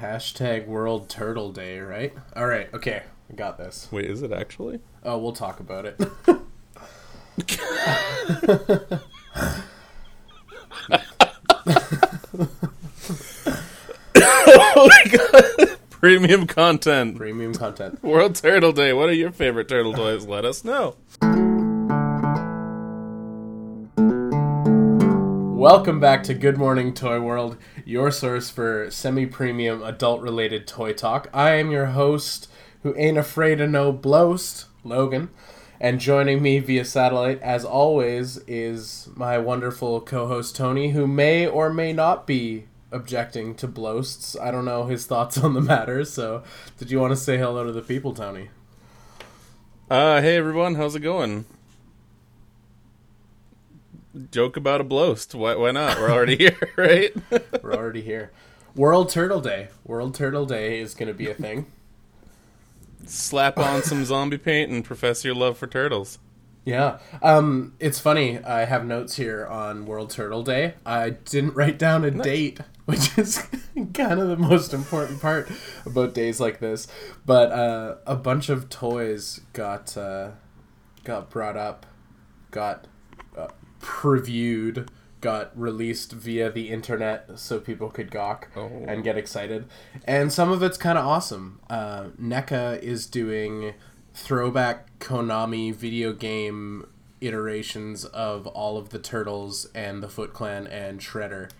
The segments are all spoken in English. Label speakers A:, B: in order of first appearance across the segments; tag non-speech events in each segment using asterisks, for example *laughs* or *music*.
A: Hashtag World Turtle Day, right? All right, okay, I got this.
B: Wait, is it actually?
A: Oh, we'll talk about it.
B: oh my god! Premium content.
A: Premium content.
B: World Turtle Day. What are your favorite turtle toys? Let us know.
A: Welcome back to Good Morning Toy World, your source for semi premium adult related toy talk. I am your host, who ain't afraid of no bloast, Logan. And joining me via satellite, as always, is my wonderful co host Tony, who may or may not be objecting to bloasts. I don't know his thoughts *laughs* on the matter, so did you want to say hello to the people, Tony?
B: Uh, hey everyone, how's it going? Joke about a bloast. Why, why not? We're already *laughs* here, right? *laughs*
A: We're already here. World Turtle Day. World Turtle Day is going to be a thing.
B: Slap on some zombie paint and profess your love for turtles.
A: Yeah. Um, it's funny. I have notes here on World Turtle Day. I didn't write down a date, *laughs* which is kind of the most important part about days like this. But uh, a bunch of toys got uh, got brought up, got previewed, got released via the internet so people could gawk
B: Oh.
A: and get excited. And some of it's kind of awesome. Uh, NECA is doing throwback Konami video game iterations of all of the Turtles and the Foot Clan and Shredder.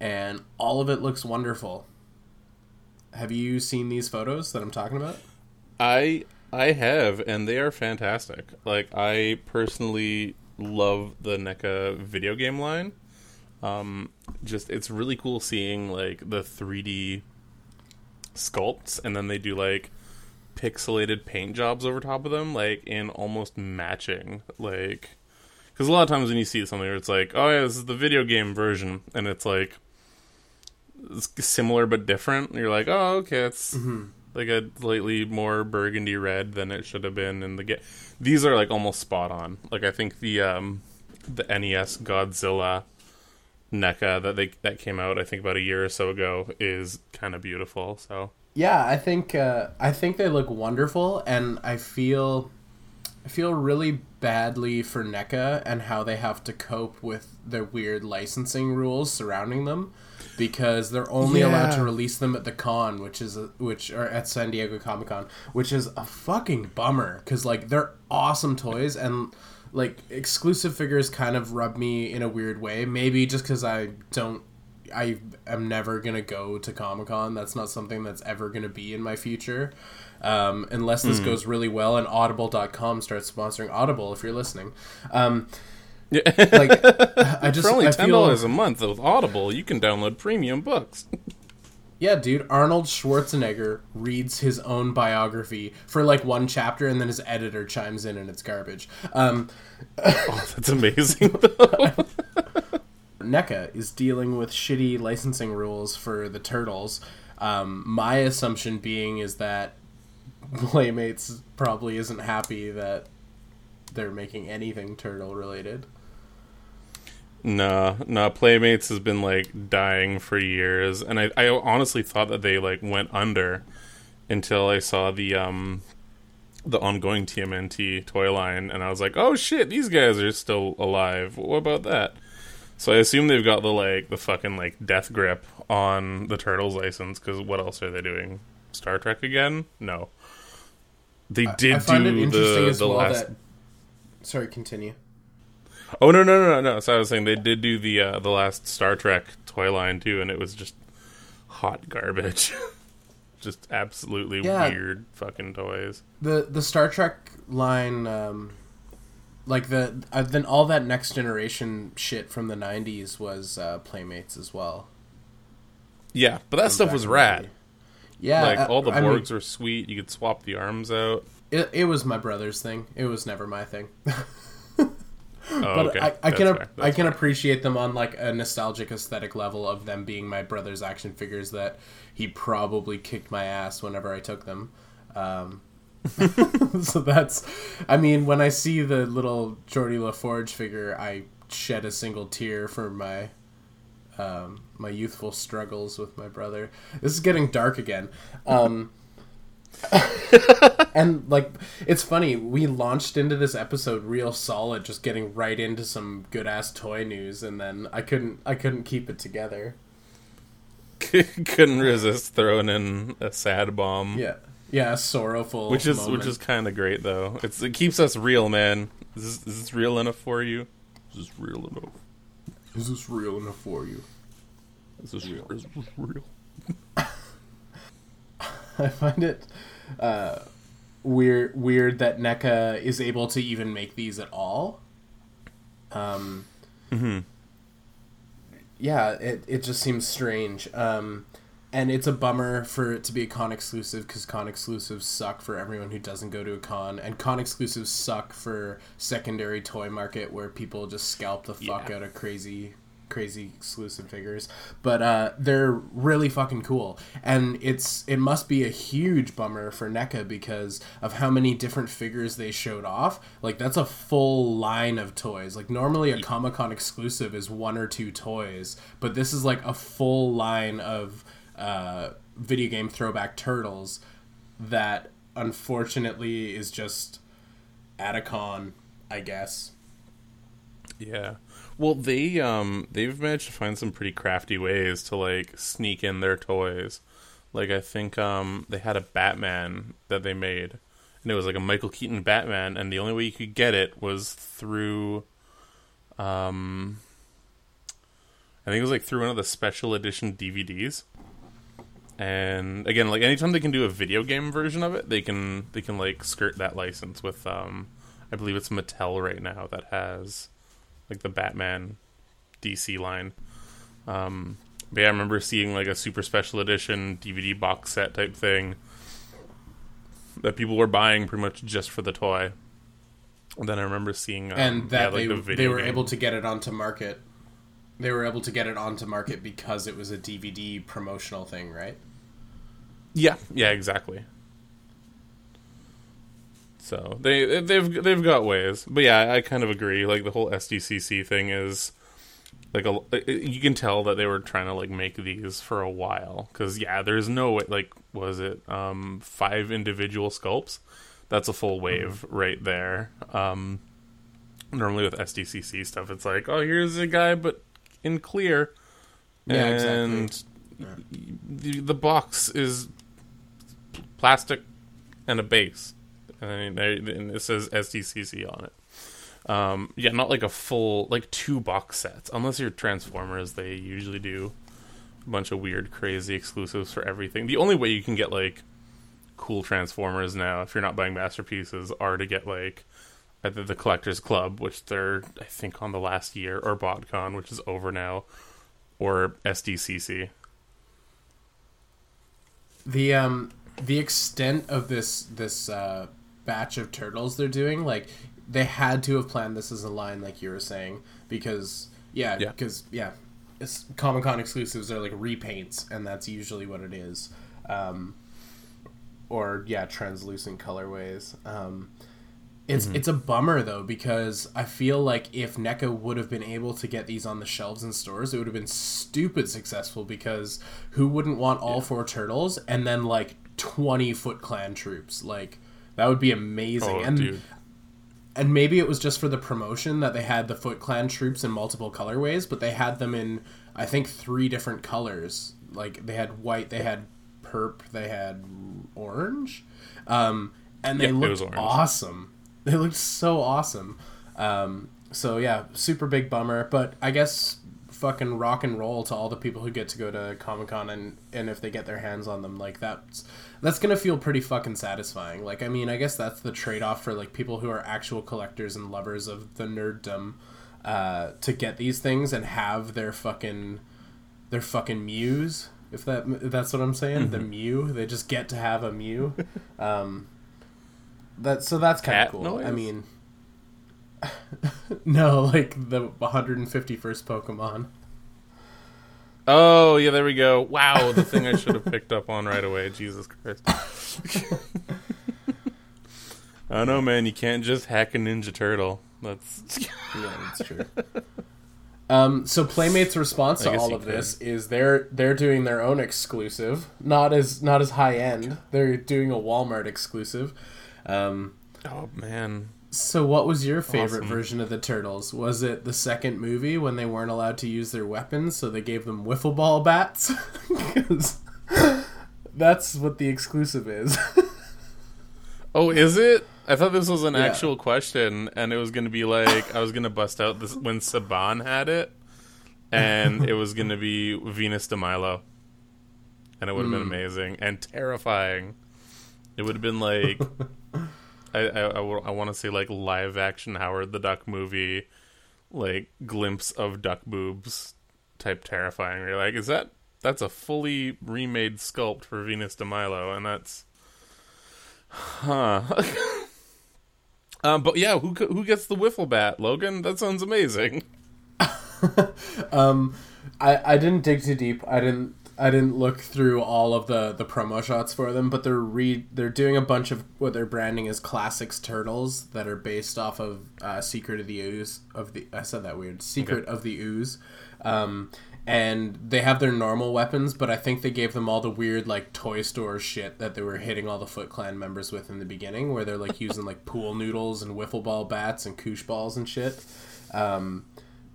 A: And all of it looks wonderful. Have you seen these photos that I'm talking about?
B: I I have, and they are fantastic. Like I personally love the NECA video game line. Um, just it's really cool seeing like the 3D sculpts, and then they do like pixelated paint jobs over top of them, like in almost matching, like because a lot of times when you see something it's like, oh yeah, this is the video game version, and it's like it's similar but different. You're like, oh okay, it's like a slightly more burgundy red than it should have been in the game. These are like almost spot on. Like I think the um the NES Godzilla NECA that they that came out I think about a year or so ago is kind of beautiful. So
A: Yeah, I think uh, I think they look wonderful, and I feel I feel really badly for NECA and how they have to cope with the weird licensing rules surrounding them, because they're only allowed to release them at the con, which is a, which or at San Diego Comic Con, which is a fucking bummer, because like they're awesome toys and. Like exclusive figures kind of rub me in a weird way. Maybe just because I don't I am never gonna go to Comic Con. That's not something that's ever gonna be in my future, um, unless this goes really well and Audible.com starts sponsoring Audible. If you're listening, um,
B: yeah.
A: like *laughs* I just
B: For only ten dollars a month with Audible, you can download premium books.
A: yeah, dude. Arnold Schwarzenegger reads his own biography for like one chapter, and then his editor chimes in, and it's garbage. Um, *laughs*
B: That's amazing. *laughs* though.
A: NECA is dealing with shitty licensing rules for the turtles. Um, my assumption being is that Playmates probably isn't happy that they're making anything turtle related.
B: No, no. Playmates has been like dying for years, and I, I honestly thought that they like went under until I saw the um the ongoing TMNT toy line, and I was like, oh shit, these guys are still alive. What about that? So I assume they've got the like the fucking like death grip on the Turtles license because what else are they doing? Star Trek again? No. They did
A: I find
B: do
A: it interesting
B: the
A: as
B: the
A: well
B: last.
A: that. Sorry, continue.
B: Oh no no no no no! So I was saying they did do the uh, the last Star Trek toy line too, and it was just hot garbage. *laughs* just absolutely
A: Yeah.
B: weird fucking toys.
A: The the Star Trek line, um, like the uh, then all that next generation shit from the '90s was uh, Playmates as well.
B: Yeah, but that stuff was rad.
A: Yeah,
B: like
A: uh,
B: all the
A: I mean,
B: were sweet. You could swap the arms out.
A: it, it was my brother's thing. It was never my thing. *laughs*
B: Oh,
A: but
B: okay.
A: I, I can. I can
B: fair.
A: appreciate them on like a nostalgic aesthetic level of them being my brother's action figures that he probably kicked my ass whenever I took them. Um, *laughs* so that's, I mean, when I see the little Geordi LaForge figure, I shed a single tear for my um, my youthful struggles with my brother. This is getting dark again. Um, *laughs* and like it's funny, we launched into this episode real solid, just getting right into some good ass toy news, and then I couldn't I couldn't keep it together. *laughs*
B: Couldn't resist throwing in a sad bomb.
A: Yeah, yeah, sorrowful.
B: which is
A: moment.
B: which is kind of great though. It's it keeps us real, man. Is this, is this real enough for you? Is this real enough?
A: is this real enough for you?
B: Is this real? Is this real? *laughs*
A: I find it uh, weird weird that NECA is able to even make these at all. Um,
B: Mm-hmm.
A: yeah, it, it just seems strange. Um, and it's a bummer for it to be a con exclusive because con exclusives suck for everyone who doesn't go to a con, and con exclusives suck for secondary toy market where people just scalp the fuck
B: Yeah.
A: out of crazy crazy exclusive figures but uh they're really fucking cool. And it's it must be a huge bummer for NECA because of how many different figures they showed off. Like that's a full line of toys. Like normally a comic-con exclusive is one or two toys but this is like a full line of uh video game throwback turtles that unfortunately is just at a con i guess.
B: Yeah. Well, they um they've managed to find some pretty crafty ways to like sneak in their toys. Like I think um they had a Batman that they made, and it was like a Michael Keaton Batman, and the only way you could get it was through, um, I think it was like through one of the special edition DVDs. And again, like anytime they can do a video game version of it, they can they can like skirt that license with um, I believe it's Mattel right now that has like the Batman DC line. Um, but yeah, I remember seeing like a super special edition DVD box set type thing that people were buying pretty much just for the toy. And then I remember seeing um,
A: and that
B: yeah, like
A: they,
B: the video
A: they were
B: game.
A: able to get it onto market they were able to get it onto market because it was a dvd promotional thing right
B: Yeah, yeah, exactly. So they they've they've got ways, but yeah, I kind of agree. Like the whole SDCC thing is like a you can tell that they were trying to like make these for a while because yeah, there's no way. Like was it um five individual sculpts? That's a full wave right there. Um, normally with SDCC stuff, it's like oh here's a guy but in clear,
A: Yeah, exactly.
B: and the, the box is plastic and a base, and, they- and it says SDCC on it. Um, yeah, not like a full like two box sets, unless you're Transformers. They usually do a bunch of weird, crazy exclusives for everything. The only way you can get like cool Transformers now, if you're not buying masterpieces, are to get like either the Collectors Club, which they're I think on the last year, or BotCon, which is over now, or SDCC.
A: the um the extent of this this uh batch of turtles they're doing like they had to have planned this as a line like you were saying because yeah
B: Yeah.
A: because yeah it's comic con exclusives are like repaints and that's usually what it is um or yeah translucent colorways um it's it's a bummer though because I feel like if NECA would have been able to get these on the shelves in stores, it would have been stupid successful because who wouldn't want all four turtles and then like twenty Foot Clan troops? Like that would be amazing.
B: Oh,
A: and
B: dude.
A: and maybe it was just for the promotion that they had the Foot Clan troops in multiple colorways, but they had them in I think three different colors. Like they had white, they had perp, they had orange, um, and they
B: Yep,
A: looked awesome. They looked so awesome. Um, so yeah, super big bummer. But I guess fucking rock and roll to all the people who get to go to Comic Con and and if they get their hands on them, like that's that's gonna feel pretty fucking satisfying. Like I mean, I guess that's the trade off for like people who are actual collectors and lovers of the nerddom. Uh, to get these things and have their fucking their fucking muse if that if that's what i'm saying the mew they just get to have a mew *laughs* um that so that's kind of cool i mean *laughs* no like the 151st pokemon
B: Oh yeah, there we go. Wow, the thing I should have *laughs* picked up on right away. Jesus Christ. *laughs* I know, man. You can't just hack a Ninja Turtle. That's
A: yeah that's true Um, so Playmate's response to all of this is they're they're doing their own exclusive, not as not as high end. They're doing a Walmart exclusive. Um,
B: Oh man.
A: So what was your favorite
B: Awesome.
A: version of the Turtles? Was it the second movie when they weren't allowed to use their weapons, so they gave them wiffle ball bats? *laughs* Because that's what the exclusive is. *laughs*
B: Oh, is it? I thought this was an
A: Yeah.
B: actual question, and it was gonna be like I was gonna bust out this when Saban had it, and it was gonna be Venus de Milo, and it would have been hmm. amazing and terrifying. It would have been like *laughs* I I, I, want to say like live action Howard the Duck movie, like glimpse of duck boobs type terrifying. You're like, is that that's a fully remade sculpt for Venus de Milo, and that's Huh. *laughs* um, but yeah, who who gets the wiffle bat, Logan? That sounds amazing. *laughs*
A: um, I I didn't dig too deep. I didn't I didn't look through all of the the promo shots for them, but they're re they're doing a bunch of what they're branding as classics turtles that are based off of uh, Secret of the Ooze of the I said that weird Secret of the Ooze. Um, and they have their normal weapons, but I think they gave them all the weird like toy store shit that they were hitting all the Foot Clan members with in the beginning, where they're like using like pool noodles and wiffle ball bats and koosh balls and shit. Um,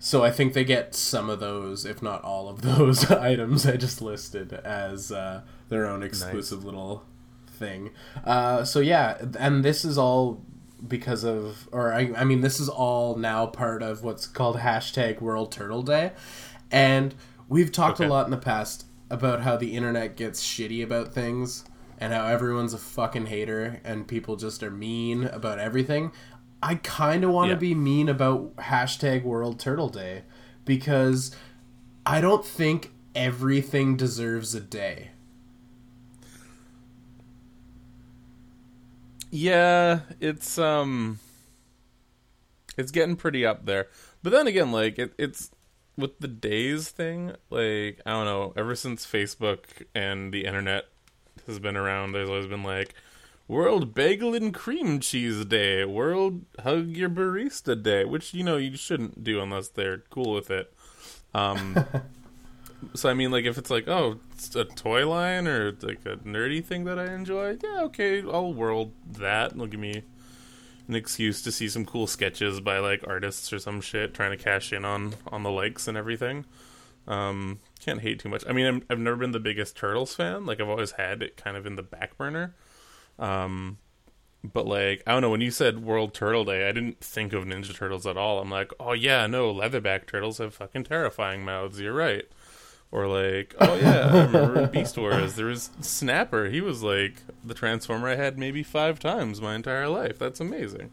A: so I think they get some of those, if not all of *laughs* those items I just listed as uh, their own exclusive little thing. Uh, so yeah, and this is all because of, or I, I mean, this is all now part of what's called hashtag World Turtle Day, and we've talked
B: Okay.
A: a lot in the past about how the internet gets shitty about things and how everyone's a fucking hater and people just are mean about everything. I kind of want to
B: Yeah.
A: be mean about hashtag World Turtle Day because I don't think everything deserves a day.
B: Yeah, it's um, it's getting pretty up there. But then again, like it, it's with the days thing. Like I don't know. Ever since Facebook and the internet has been around, there's always been like World Bagel and Cream Cheese Day, World Hug Your Barista Day, which you know you shouldn't do unless they're cool with it. Um, *laughs* so I mean, like if it's like oh, it's a toy line or like a nerdy thing that I enjoy, yeah, okay, I'll world that. It'll give me an excuse to see some cool sketches by like artists or some shit trying to cash in on on the likes and everything. Um, can't hate too much. I mean, I'm, I've never been the biggest Turtles fan. Like I've always had it kind of in the back burner. Um, but like I don't know when you said World Turtle Day, I didn't think of Ninja Turtles at all. I'm like, oh yeah, no, leatherback turtles have fucking terrifying mouths. You're right. Or like, oh yeah, I remember Beast Wars there was Snapper. He was like the Transformer I had maybe five times my entire life. That's amazing.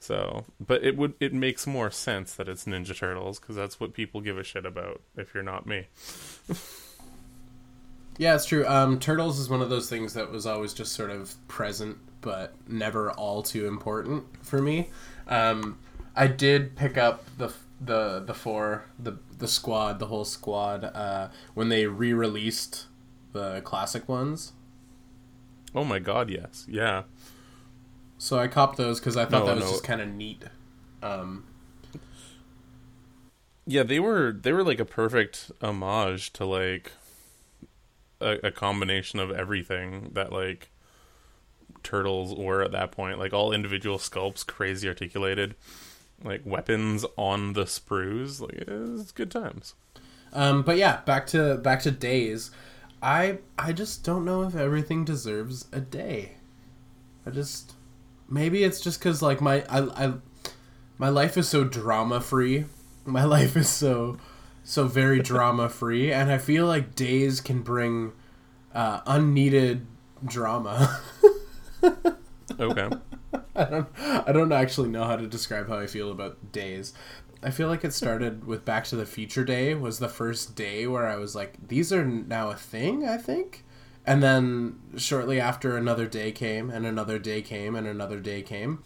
B: So, but it would it makes more sense that it's Ninja Turtles because that's what people give a shit about. If you're not me, *laughs*
A: Yeah, it's true. Um, Turtles is one of those things that was always just sort of present, but never all too important for me. Um, I did pick up the the the four the the squad the whole squad uh, when they re-released the classic ones.
B: oh my god, yes, yeah.
A: So I copped those because I thought
B: No,
A: that was
B: no.
A: just kind of neat. Um,
B: Yeah, they were they were like a perfect homage to like a, a combination of everything that like turtles were at that point. Like all individual sculpts, crazy articulated, like weapons on the sprues. Like it's good times.
A: Um, but yeah, back to back to days. I I just don't know if everything deserves a day. I just maybe it's just because like my I, I my life is so drama free. My *laughs* life is so so very *laughs* drama free, and I feel like days can bring uh, unneeded drama. *laughs*
B: Okay.
A: I don't I don't actually know how to describe how I feel about days. I feel like it started with Back to the Future Day was the first day where I was like these are now a thing, I think. And then shortly after another day came and another day came and another day came.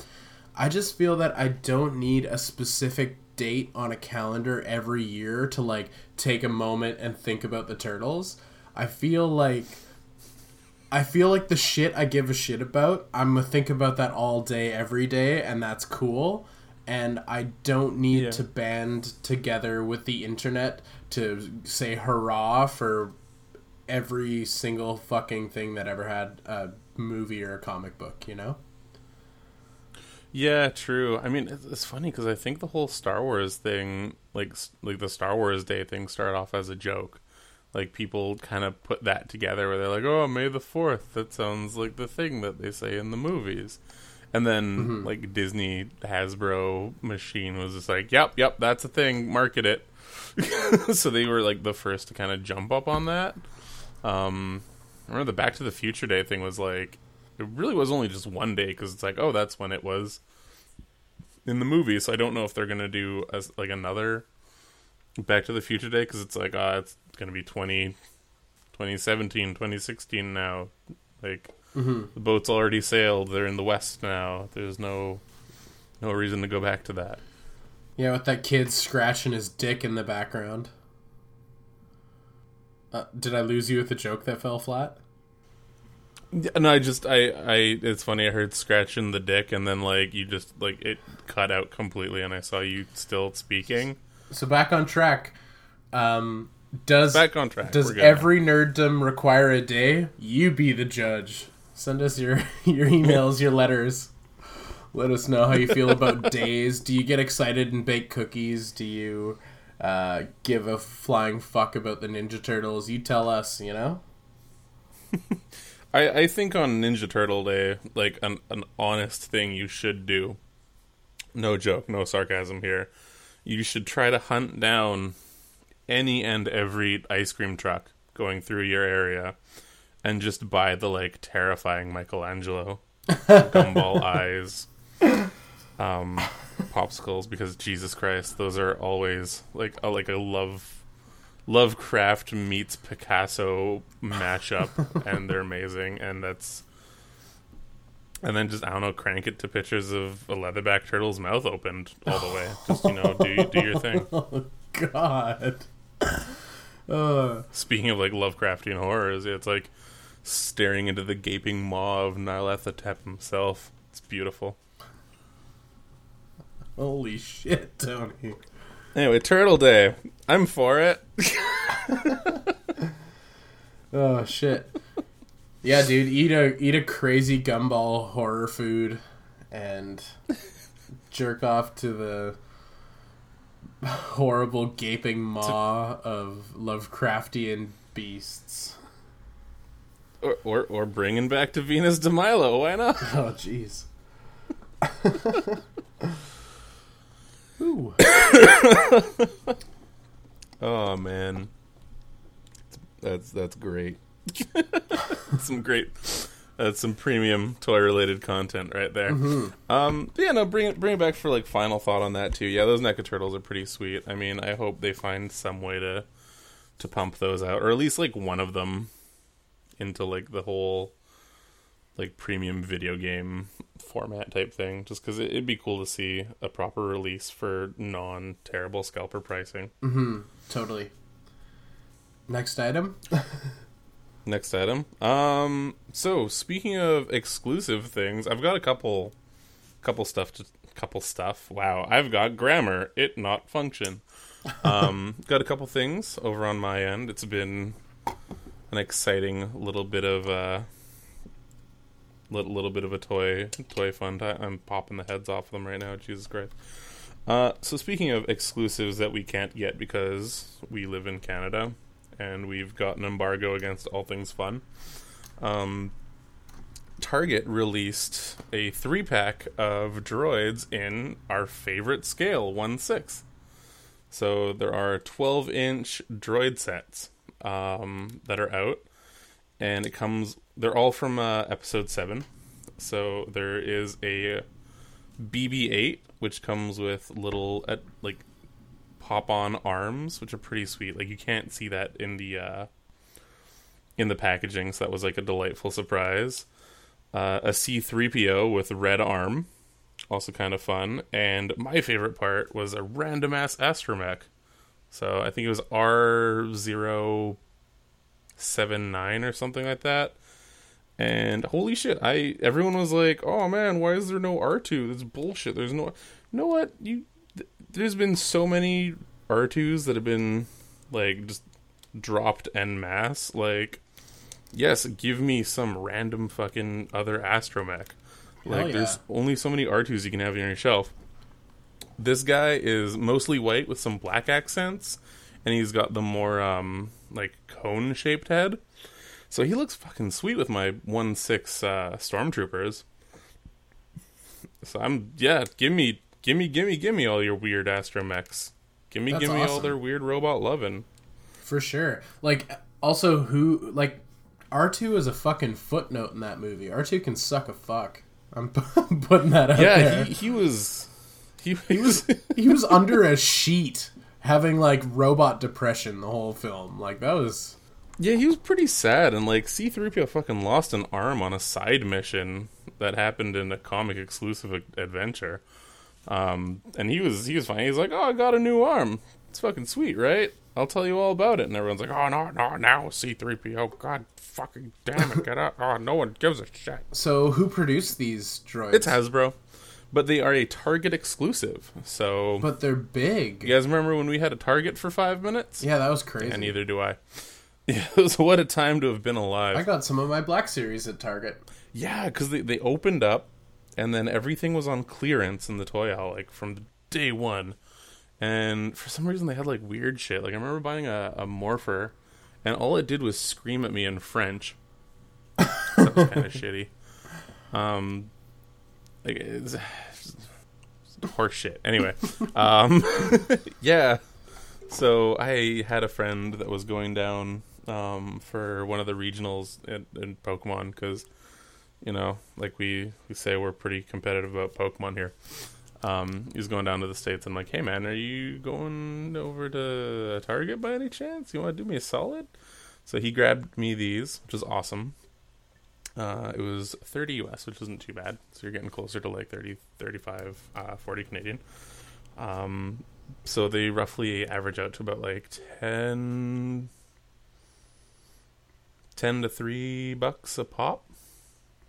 A: I just feel that I don't need a specific date on a calendar every year to like take a moment and think about the turtles. I feel like I feel like the shit I give a shit about, I'm gonna think about that all day, every day, and that's cool. and I don't need
B: Yeah.
A: to band together with the internet to say hurrah for every single fucking thing that ever had a movie or a comic book, you know?
B: Yeah, true. I mean, it's, it's funny because I think the whole Star Wars thing, like like the Star Wars Day thing, started off as a joke. Like people kind of put that together where they're like, "Oh, May the Fourth." That sounds like the thing that they say in the movies. And then like Disney Hasbro machine was just like, "Yep, yep, that's a thing. Market it." *laughs* so they were like the first to kind of jump up on that. Um, I remember the Back to the Future Day thing was like, it really was only just one day because it's like, oh, that's when it was in the movie. So I don't know if they're gonna do as like another Back to the Future Day because it's like, ah, it's gonna be 20, 2017, 2016 now. Like
A: Mm-hmm.
B: the boat's already sailed. They're in the West now. There's no no reason to go back to that.
A: Yeah, with that kid scratching his dick in the background. Uh, did I lose you with a joke that fell flat?
B: No, I just I I it's funny. I heard scratching the dick, and then like you just like it cut out completely, and I saw you still speaking.
A: So back on track. Um, does
B: Back on track.
A: does
B: now.
A: every nerddom require a day? You be the judge. Send us your *laughs* your emails, your letters. Let us know how you feel about *laughs* days. Do you get excited and bake cookies? Do you uh, give a flying fuck about the Ninja Turtles? You tell us. You know. *laughs*
B: I, I think on Ninja Turtle Day, like an an honest thing you should do. No joke, no sarcasm here. You should try to hunt down any and every ice cream truck going through your area and just buy the like terrifying Michelangelo *laughs* gumball eyes um popsicles because Jesus Christ, those are always like a, like a love Lovecraft meets Picasso mashup, *laughs* and they're amazing. And that's, and then just I don't know, crank it to pictures of a leatherback turtle's mouth opened all the way. Just you know, do do your thing. *laughs*
A: Oh God. Uh,
B: Speaking of like Lovecraftian horrors, it's like staring into the gaping maw of Nyarlathotep himself. It's beautiful.
A: holy shit, Tony.
B: Anyway, Turtle Day. I'm for it. *laughs*
A: Oh shit. Yeah, dude, eat a eat a crazy gumball horror food and jerk off to the horrible gaping maw of Lovecraftian beasts.
B: Or, or or bringing back to Venus de Milo. Why not? *laughs*
A: Oh jeez. *laughs* Ooh. *coughs*
B: Oh man, that's that's great. *laughs* some great, that's some premium toy related content right there. Um, yeah, no, bring it bring it back for like final thought on that too. Yeah, those NECA turtles are pretty sweet. I mean, I hope they find some way to to pump those out, or at least like one of them into like the whole like premium video game format type thing. Just because it'd be cool to see a proper release for non terrible scalper pricing. Mm-hmm.
A: Totally. Next item. *laughs*
B: Next item. Um. So speaking of exclusive things, I've got a couple, couple stuff to couple stuff. Wow, I've got grammar. It not function. *laughs* Um. got a couple things over on my end. It's been an exciting little bit of uh. Little, little bit of a toy toy fun time. I'm popping the heads off of them right now. Jesus Christ. Uh, so speaking of exclusives that we can't get because we live in Canada and we've got an embargo against all things fun. Um, Target released a three pack of droids in our favorite scale, 1 6. So there are 12 inch droid sets um, that are out, and it comes, they're all from uh, episode 7. So there is a BB 8, which comes with little, uh, like, pop on arms, which are pretty sweet. Like, you can't see that in the, uh, in the packaging, so that was like a delightful surprise. Uh, a C3PO with red arm, also kind of fun. And my favorite part was a random ass astromech. So I think it was R079 or something like that. And holy shit, I everyone was like, "Oh man, why is there no R2? That's bullshit. There's no You know what? You th- there's been so many R2s that have been like just dropped en masse. Like yes, give me some random fucking other astromech. Like
A: yeah.
B: there's only so many R2s you can have on your shelf. This guy is mostly white with some black accents, and he's got the more um like cone shaped head. So he looks fucking sweet with my one six uh, stormtroopers. So I'm yeah, give me, give me, give me, give me all your weird astromechs. Give me,
A: That's
B: give me all their weird robot loving.
A: For sure. Like, also, who like R2 is a fucking footnote in that movie. R2 can suck a fuck. I'm *laughs* putting that out
B: Yeah,
A: there.
B: he, he was, he, he was, *laughs*
A: he was under a sheet having like robot depression the whole film. Like that was
B: yeah, he was pretty sad, and like C-3PO fucking lost an arm on a side mission that happened in a comic exclusive adventure. Um, and he was he was fine. He's like, "Oh, I got a new arm. It's fucking sweet, right? I'll tell you all about it." And everyone's like, "Oh no, no, now C-3PO. God, fucking damn it, get out! Oh, no one gives a shit."
A: so. Who produced these droids?
B: It's Hasbro, but they are a Target exclusive. So
A: but they're big.
B: you guys remember when we had a Target for five minutes?
A: Yeah, that was crazy.
B: And neither do I. *laughs* Yeah, it was what a time to have been alive.
A: I got some of my Black Series at Target.
B: Yeah, because they, they opened up, and then everything was on clearance in the toy aisle, like from day one. And for some reason, they had like weird shit. Like I remember buying a, a Morpher, and all it did was scream at me in French. that was kind of *laughs* shitty. Um, like it's, it's horse shit. Anyway, um, *laughs* yeah. So I had a friend that was going down um, for one of the regionals in, in Pokemon because you know, like we we say, we're pretty competitive about Pokemon here. Um, he was going down to the states. and like, hey man, are you going over to Target by any chance? You want to do me a solid? So he grabbed me these, which is awesome. Uh, it was 30 US, which isn't too bad. So you're getting closer to like 30, 35, uh, 40 Canadian. Um, so they roughly average out to about like 10, 10 to 3 bucks a pop.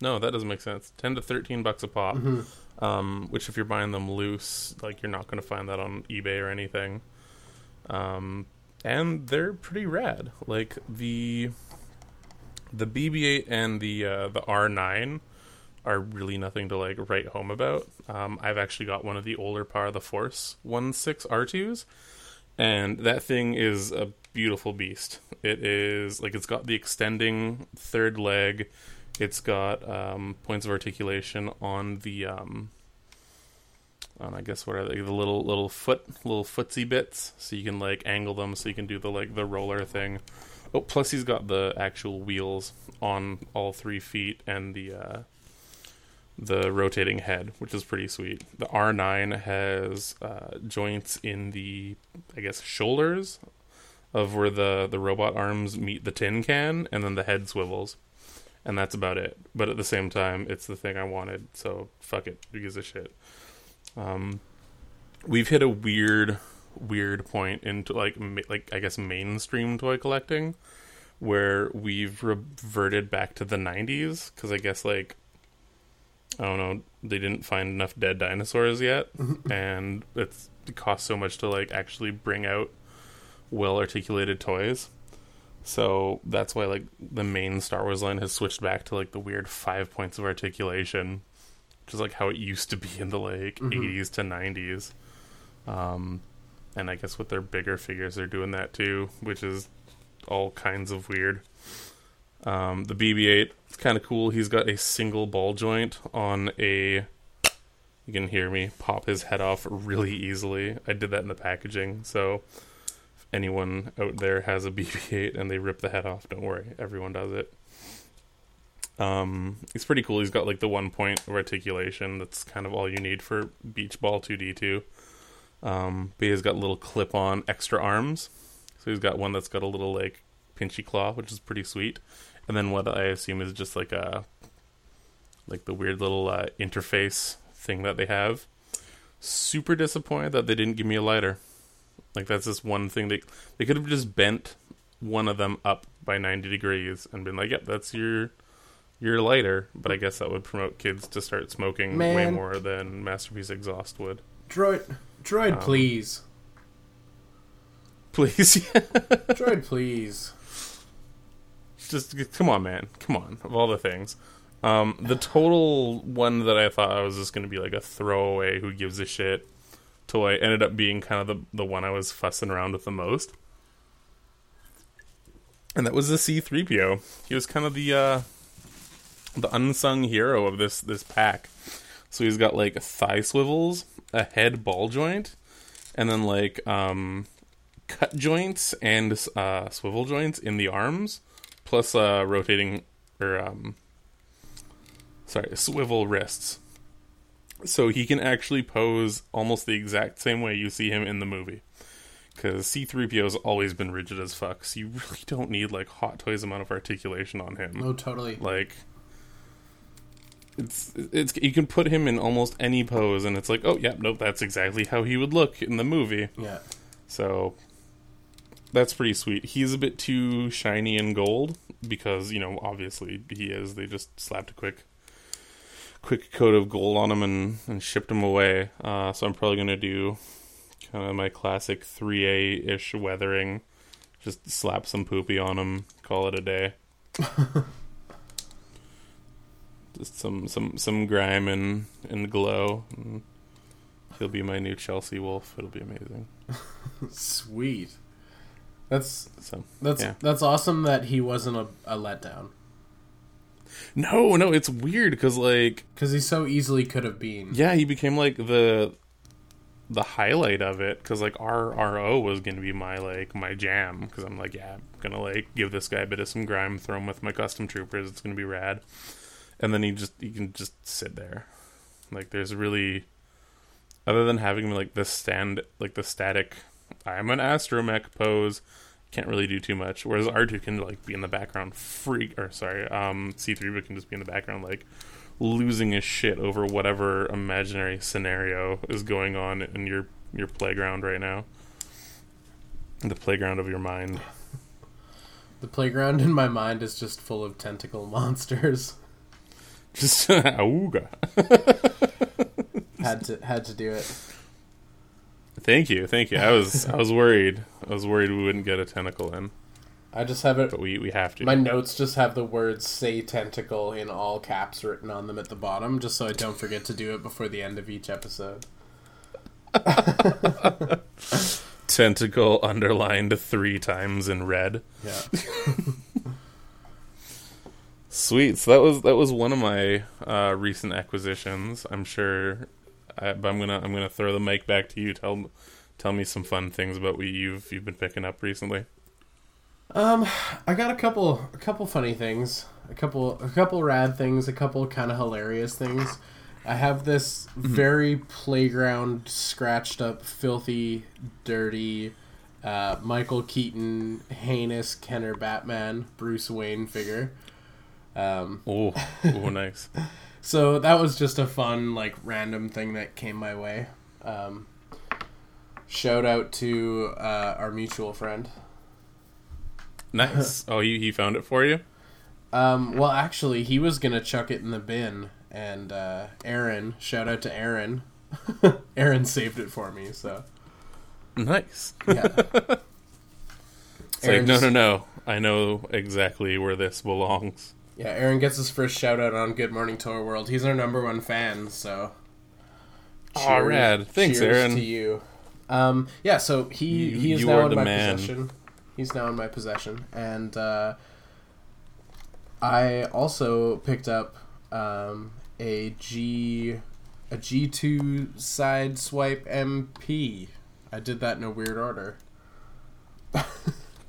B: No, that doesn't make sense. 10 to 13 bucks a pop. Um, which if you're buying them loose, like you're not going to find that on eBay or anything. Um, and they're pretty rad. Like the the BB-8 and the uh, the R9 are really nothing to like write home about. Um, I've actually got one of the older Power of the Force 1.6 R2s, and that thing is a beautiful beast. It is like it's got the extending third leg. It's got um, points of articulation on the um, on I guess what are they? The little little foot little footsie bits, so you can like angle them, so you can do the like the roller thing. Oh, plus he's got the actual wheels on all three feet and the uh, the rotating head, which is pretty sweet. The R9 has uh, joints in the I guess shoulders of where the the robot arms meet the tin can, and then the head swivels, and that's about it. But at the same time, it's the thing I wanted, so fuck it, who gives a shit. Um, we've hit a weird, weird point into like ma- like I guess mainstream toy collecting, where we've reverted back to the '90s because I guess like I don't know they didn't find enough dead dinosaurs yet, *laughs* and it's it costs so much to like actually bring out well articulated toys. So that's why like the main Star Wars line has switched back to like the weird five points of articulation, which is like how it used to be in the like 80s to 90s. Um, and I guess with their bigger figures, they're doing that too, which is all kinds of weird. Um, the BB-8, it's kind of cool. He's got a single ball joint on a. You can hear me pop his head off really easily. I did that in the packaging, so if anyone out there has a BB-8 and they rip the head off, don't worry, everyone does it. Um, he's pretty cool. He's got like the one point of articulation. That's kind of all you need for Beach Ball 2D2. Um, but he's got little clip-on extra arms. So he's got one that's got a little like pinchy claw, which is pretty sweet. And then what I assume is just like a like the weird little uh, interface thing that they have. Super disappointed that they didn't give me a lighter. Like that's just one thing they they could have just bent one of them up by 90 degrees and been like, "Yep, that's your you're lighter, but I guess that would promote kids to start smoking way more than masterpiece exhaust would.
A: Droid, droid,
B: Um,
A: please,
B: Please, *laughs*
A: droid, please.
B: just come on, man, come on. Of all the things, um, the total one that I thought I was just going to be like a throwaway, who gives a shit toy, ended up being kind of the the one I was fussing around with the most, and that was the C three PO. He was kind of the uh, the unsung hero of this this pack. So he's got like thigh swivels, a head ball joint, and then like um, cut joints and uh, swivel joints in the arms, plus uh, rotating or um, sorry, swivel wrists. So he can actually pose almost the exact same way you see him in the movie. Because C3PO has always been rigid as fuck, so you *laughs* really don't need like Hot Toys amount of articulation on him
A: Oh, totally.
B: like it's it's you can put him in almost any pose and it's like oh yeah nope that's exactly how he would look in the movie.
A: Yeah.
B: so that's pretty sweet. He's a bit too shiny and gold because you know obviously he is. They just slapped a quick quick coat of gold on him and, and shipped him away. Uh, so i'm probably going to do kind of my classic 3a ish weathering. Just slap some poopy on him call it a day *laughs* just some some some grime and and glow and he'll be my new chelsea wolf it'll be amazing *laughs*
A: Sweet. That's
B: so
A: that's
B: Yeah.
A: that's awesome that he wasn't a, a letdown
B: no no it's weird because like
A: because he so easily could have been.
B: yeah he became like the the highlight of it because like rro was gonna be my like my jam because i'm like yeah i'm gonna like give this guy a bit of some grime throw him with my custom troopers it's gonna be rad and then he just he can just sit there. Like there's really other than having like the stand like the static i'm an astromech pose can't really do too much. Whereas r2 can like be in the background freak or sorry um c3 but can just be in the background like losing his shit over whatever imaginary scenario is going on in your your playground right now. The playground of your mind. *laughs*
A: The playground in my mind is just full of tentacle *laughs* monsters.
B: Just *laughs* auga
A: had to had to do it.
B: thank you thank you i was i was worried i was worried we wouldn't get a tentacle in
A: I just have it.
B: but we we have to
A: My notes just have the words "say tentacle" in all caps written on them at the bottom, just so I don't forget to do it before the end of each episode. *laughs*
B: tentacle underlined three times in red
A: Yeah. *laughs*
B: Sweet. So that was that was one of my uh, recent acquisitions. I'm sure, I, but I'm gonna I'm gonna throw the mic back to you. Tell tell me some fun things about what you've you've been picking up recently.
A: Um, I got a couple, a couple funny things, a couple, a couple rad things, a couple kind of hilarious things. I have this very playground, scratched up, filthy, dirty, uh, Michael Keaton, heinous Kenner Batman, Bruce Wayne figure. Um,
B: Oh, *laughs* oh, nice.
A: so that was just a fun, like, random thing that came my way. Um, shout out to uh, our mutual friend.
B: Nice. *laughs* Oh, he he found it for you.
A: Um, well, actually, he was gonna chuck it in the bin, and uh, Aaron, shout out to Aaron, *laughs* Aaron saved it for me. So
B: Nice.
A: yeah,
B: It's like no, no, no. I know exactly where this belongs.
A: Yeah. Aaron gets his first shout out on Good Morning Toy World. He's our number one fan. So
B: Aw, rad. Thanks,
A: cheers
B: Aaron.
A: To you. Um, yeah. So he
B: You-
A: he is now in my
B: man.
A: possession. He's now in my possession, and uh, I also picked up um, a G a G two Sideswipe MP. I did that in a weird order. *laughs*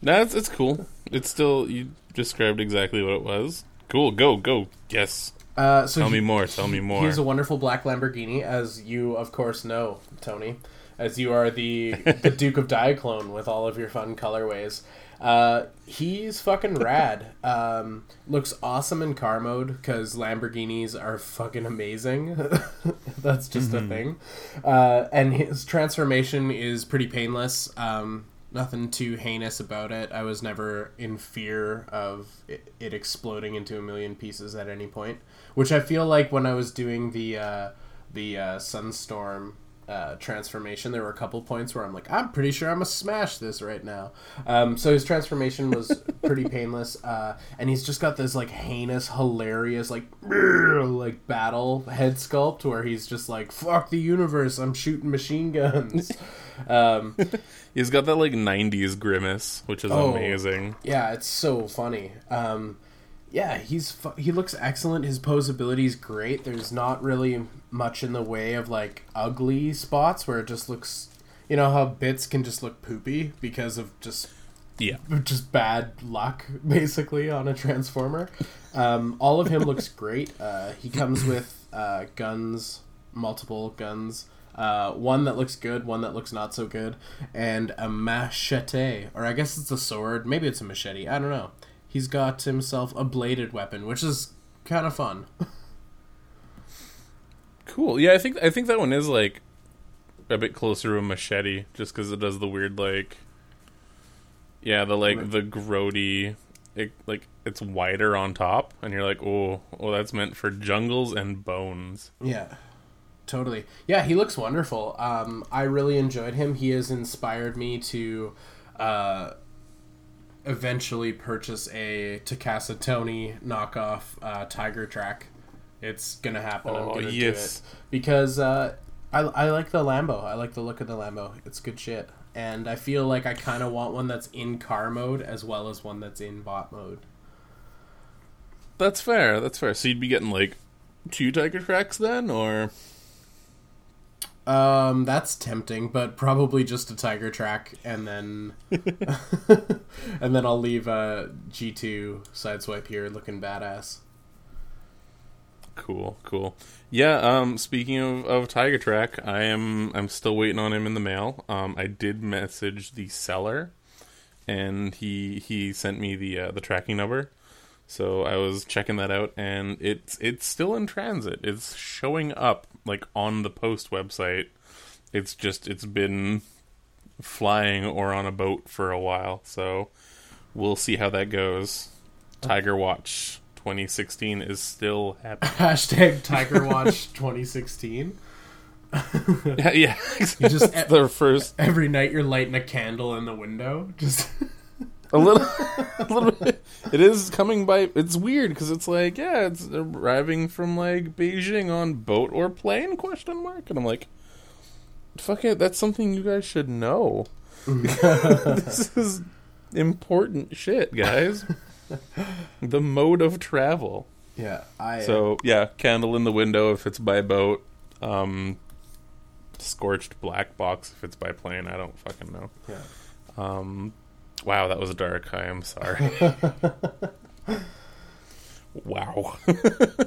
B: No, it's it's cool. It's still you described exactly what it was. Cool. Go go. Yes.
A: Uh, so
B: Tell
A: he-
B: me more. Tell me more.
A: He's a wonderful black Lamborghini, as you of course know, Tony, as you are the *laughs* the Duke of Diaclone with all of your fun colorways. Uh, he's fucking rad. Um, looks awesome in car mode because Lamborghinis are fucking amazing. *laughs* That's just a thing. Uh, and his transformation is pretty painless. Um, nothing too heinous about it. I was never in fear of it, it exploding into a million pieces at any point, which I feel like when I was doing the uh, the uh, Sunstorm uh, transformation, there were a couple points where I'm like, I'm pretty sure I'm gonna smash this right now. Um, so his transformation was *laughs* pretty painless, uh, and he's just got this like heinous, hilarious, like like battle head sculpt where he's just like, "Fuck the universe! I'm shooting machine guns." *laughs* um, *laughs*
B: He's got that like '90s grimace, which is
A: Oh.
B: amazing.
A: yeah, it's so funny. Um, yeah, he's fu- he looks excellent. His posability is great. There's not really much in the way of like ugly spots where it just looks. You know how bits can just look poopy because of just
B: Yeah,
A: just bad luck *laughs* basically on a transformer. Um, all of him looks great. Uh, he comes with uh, guns, multiple guns. Uh, one that looks good, one that looks not so good, and a machete, or I guess it's a sword. Maybe it's a machete. I don't know. He's got himself a bladed weapon, which is kind of fun.
B: cool. Yeah, I think I think that one is like a bit closer to a machete, just because it does the weird like, yeah, the like the grody, it, like it's wider on top, and you're like, oh, oh, that's meant for jungles and bones.
A: Yeah, totally. Yeah, he looks wonderful. Um, I really enjoyed him. He has inspired me to uh, eventually purchase a Takara Tomy knockoff uh, Tiger Track. It's gonna happen. I'm
B: Oh,
A: gonna
B: yes.
A: because uh, I I like the Lambo. I like the look of the Lambo. It's good shit. And I feel like I kind of want one that's in car mode as well as one that's in bot mode.
B: That's fair. That's fair. So you'd be getting like two tiger tracks then, or
A: Um, that's tempting, but probably just a tiger track, and then *laughs* and then I'll leave a G two sideswipe here, looking badass.
B: Cool, cool. Yeah, um speaking of, of Tiger Track, I am I'm still waiting on him in the mail. Um I did message the seller and he he sent me the uh, the tracking number. So I was checking that out and it's it's still in transit. It's showing up like on the post website. It's just it's been flying or on a boat for a while. So we'll see how that goes. Tiger Watch 2016 is still happening. *laughs*
A: Hashtag Tiger Watch *laughs* twenty sixteen. *laughs*
B: Yeah, yeah.
A: You just-
B: That's the first
A: Every night you're lighting a candle in the window. Just
B: a little, *laughs* *laughs* a little bit. It is coming by. It's weird because it's like, yeah, it's arriving from like Beijing on boat or plane? Question mark. And I'm like, fuck it. That's something you guys should know. *laughs* this is important shit, guys. the mode of travel.
A: yeah, I
B: So yeah, candle in the window if it's by boat. Um, scorched black box if it's by plane. I don't fucking know.
A: yeah.
B: Um, wow, that was dark. I am sorry. *laughs* wow,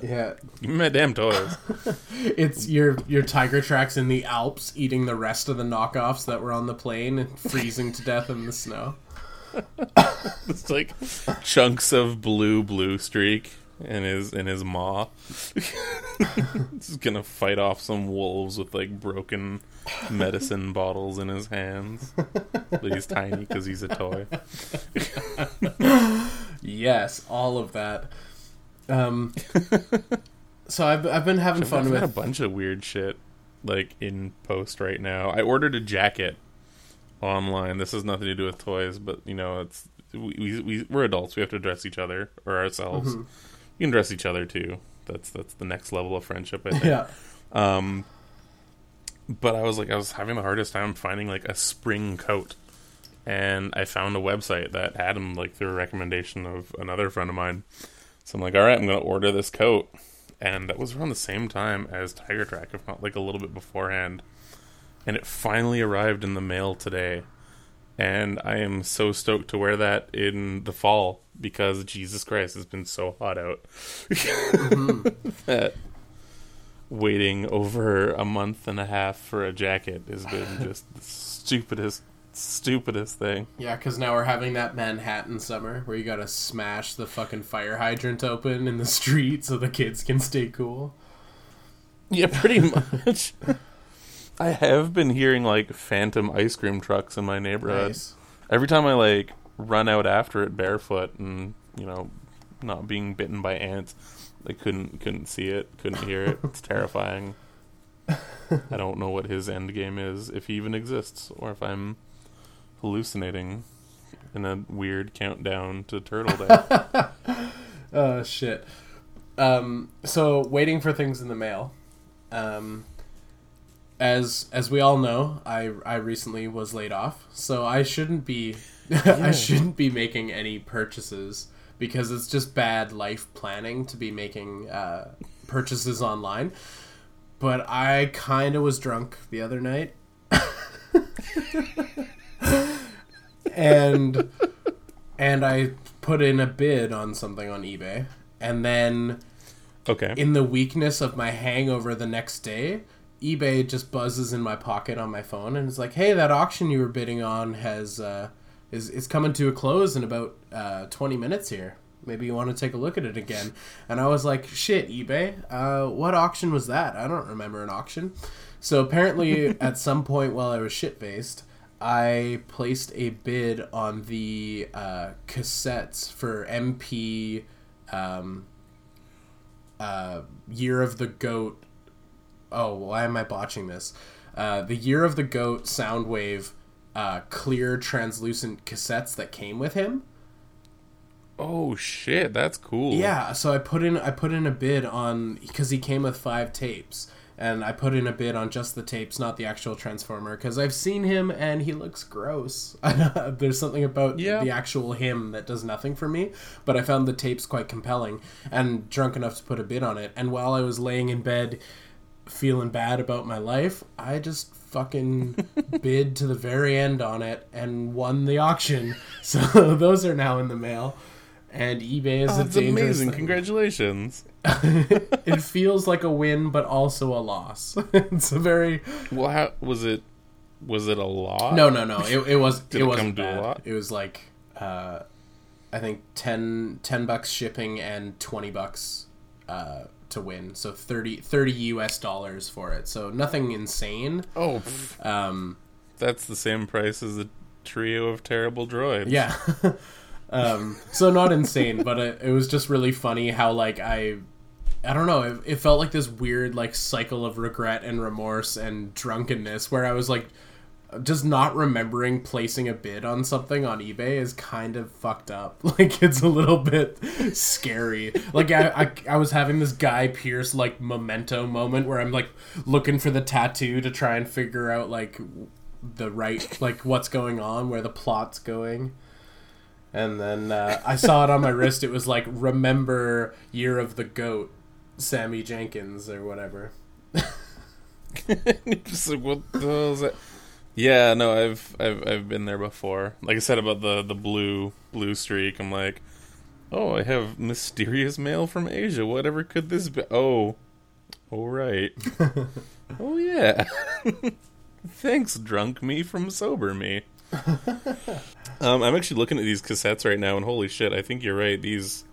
A: yeah.
B: Give *laughs* me my damn toys. *laughs*
A: It's your your tiger tracks in the Alps eating the rest of the knockoffs that were on the plane and freezing to death in the snow.
B: It's like chunks of blue blue streak in his in his maw. *laughs* He's gonna fight off some wolves with like broken medicine *laughs* bottles in his hands. But he's tiny because he's a toy.
A: Yes, all of that. Um, so I've I've been having fun
B: I've got a
A: with
B: bunch of weird shit like in post right now. I ordered a jacket online. This has nothing to do with toys, but you know, it's we, we, we we're adults. We have to dress each other or ourselves.
A: Mm-hmm.
B: You can dress each other too. That's that's the next level of friendship. I think.
A: yeah.
B: Um, but I was like, I was having the hardest time finding like a spring coat, and I found a website that had them like through a recommendation of another friend of mine. So I'm like, all right, I'm gonna order this coat, and that was around the same time as Tiger Track, if not like a little bit beforehand, and it finally arrived in the mail today. And I am so stoked to wear that in the fall because Jesus Christ, it's been so hot out. Mm-hmm. *laughs* that waiting over a month and a half for a jacket has been *laughs* just the stupidest, stupidest thing.
A: Yeah, because now we're having that Manhattan summer where you gotta smash the fucking fire hydrant open in the street so the kids can stay cool.
B: Yeah, pretty *laughs* much. I have been hearing like phantom ice cream trucks in my neighborhood.
A: Nice.
B: Every time I like run out after it barefoot and you know not being bitten by ants, I couldn't couldn't see it, couldn't hear it. It's *laughs* terrifying. I don't know what his end game is, if he even exists, or if I'm hallucinating in a weird countdown to Turtle Day. *laughs*
A: Oh shit. Um, so waiting for things in the mail. Um, as as we all know, I I recently was laid off, so I shouldn't be *laughs* I shouldn't be making any purchases because it's just bad life planning to be making uh, purchases online. But I kind of was drunk the other night. *laughs* and and I put in a bid on something on eBay, and then
B: Okay.
A: in the weakness of my hangover the next day, eBay just buzzes in my pocket on my phone and it's like, "Hey, that auction you were bidding on has uh, is is coming to a close in about uh, twenty minutes here. Maybe you want to take a look at it again." And I was like, "Shit, eBay! Uh, what auction was that? I don't remember an auction." So apparently, *laughs* at some point while I was shit faced, I placed a bid on the uh, cassettes for MP. Um, uh, Year of the Goat. Oh, why am I botching this? Uh, the Year of the Goat Soundwave uh, clear translucent cassettes that came with him.
B: oh shit, that's cool.
A: Yeah, so I put in I put in a bid on because he came with five tapes, and I put in a bid on just the tapes, not the actual Transformer, because I've seen him and he looks gross. *laughs* There's something about
B: Yeah.
A: the actual him that does nothing for me, but I found the tapes quite compelling and drunk enough to put a bid on it. And while I was laying in bed, feeling bad about my life, I just fucking *laughs* bid to the very end on it and won the auction. *laughs* So those are now in the mail. And eBay is
B: Oh,
A: a
B: that's
A: dangerous
B: amazing.
A: thing
B: Congratulations. *laughs*
A: it feels like a win but also a loss it's a very
B: Well, how was it? Was it a lot?
A: no no no it, it was
B: Did
A: it
B: it
A: wasn't
B: come to a lot?
A: it was like uh i think 10, 10 bucks shipping and 20 bucks uh to win so 30 30 us dollars for it so nothing insane
B: Oh, pff,
A: um
B: that's the same price as a trio of terrible droids.
A: Yeah. *laughs* um, so not insane, but it, it was just really funny how like I, I don't know, it, it felt like this weird like cycle of regret and remorse and drunkenness where I was like, just not remembering placing a bid on something on eBay is kind of fucked up. *laughs* Like it's a little bit scary. Like I, I, I was having this Guy Pearce like memento moment where I'm like looking for the tattoo to try and figure out like the right like what's going on, where the plot's going. And then uh, I saw it on my wrist. It was like remember Year of the Goat, Sammy Jenkins or whatever. *laughs*
B: Just like, what the hell is that? Yeah, no, I've I've I've been there before. Like I said about the the blue blue streak, I'm like, oh, I have mysterious mail from Asia. Whatever could this be? Oh, oh right. *laughs* oh yeah. *laughs* Thanks, drunk me from sober me. *laughs* um, I'm actually looking at these cassettes right now, and holy shit, I think you're right. These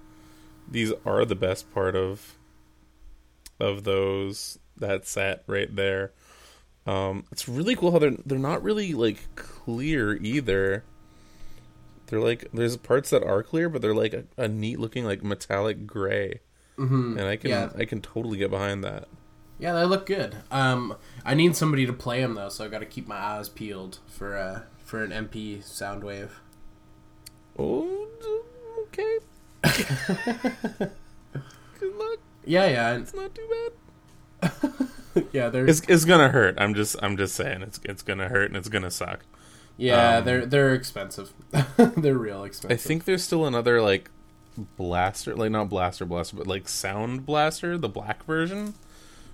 B: these are the best part of of those that set right there. Um, it's really cool how they're they're not really like clear either. They're like there's parts that are clear, but they're like a, a neat looking like metallic gray,
A: Mm-hmm.
B: and I can
A: Yeah.
B: I can totally get behind that.
A: Yeah, they look good. Um, I need somebody to play them though, so I got to keep my eyes peeled for uh for an MP Soundwave.
B: Oh, okay. *laughs* Good luck.
A: Yeah, yeah,
B: It's not too bad. *laughs* *laughs*
A: yeah. They're
B: It's it's gonna hurt. I'm just I'm just saying it's it's gonna hurt and it's gonna suck.
A: yeah,
B: um,
A: they're they're expensive. *laughs* they're real expensive.
B: I think there's still another like blaster, like not blaster blaster, but like sound blaster, the black version.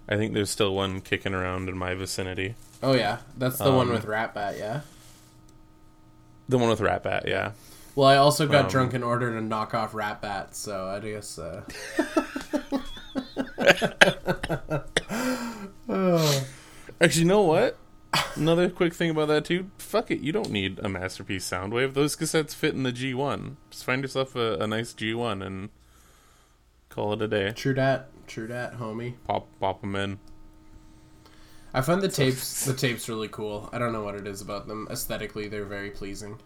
B: I think there's still one kicking around in my vicinity.
A: Oh yeah, that's the one
B: Um,
A: with Rat Bat. Yeah.
B: The one with Rat Bat, yeah.
A: Well, I also got
B: Um,
A: drunk and ordered a knockoff Rat Bat, so I guess. Uh... *laughs*
B: Actually, you know what? Another quick thing about that too. Fuck it, you don't need a masterpiece Soundwave. Those cassettes fit in the G1. Just find yourself a, a nice G1 and call it a day.
A: True dat, true dat, homie.
B: Pop pop them in.
A: I find the tapes the tapes really cool. I don't know what it is about them. Aesthetically, they're very pleasing.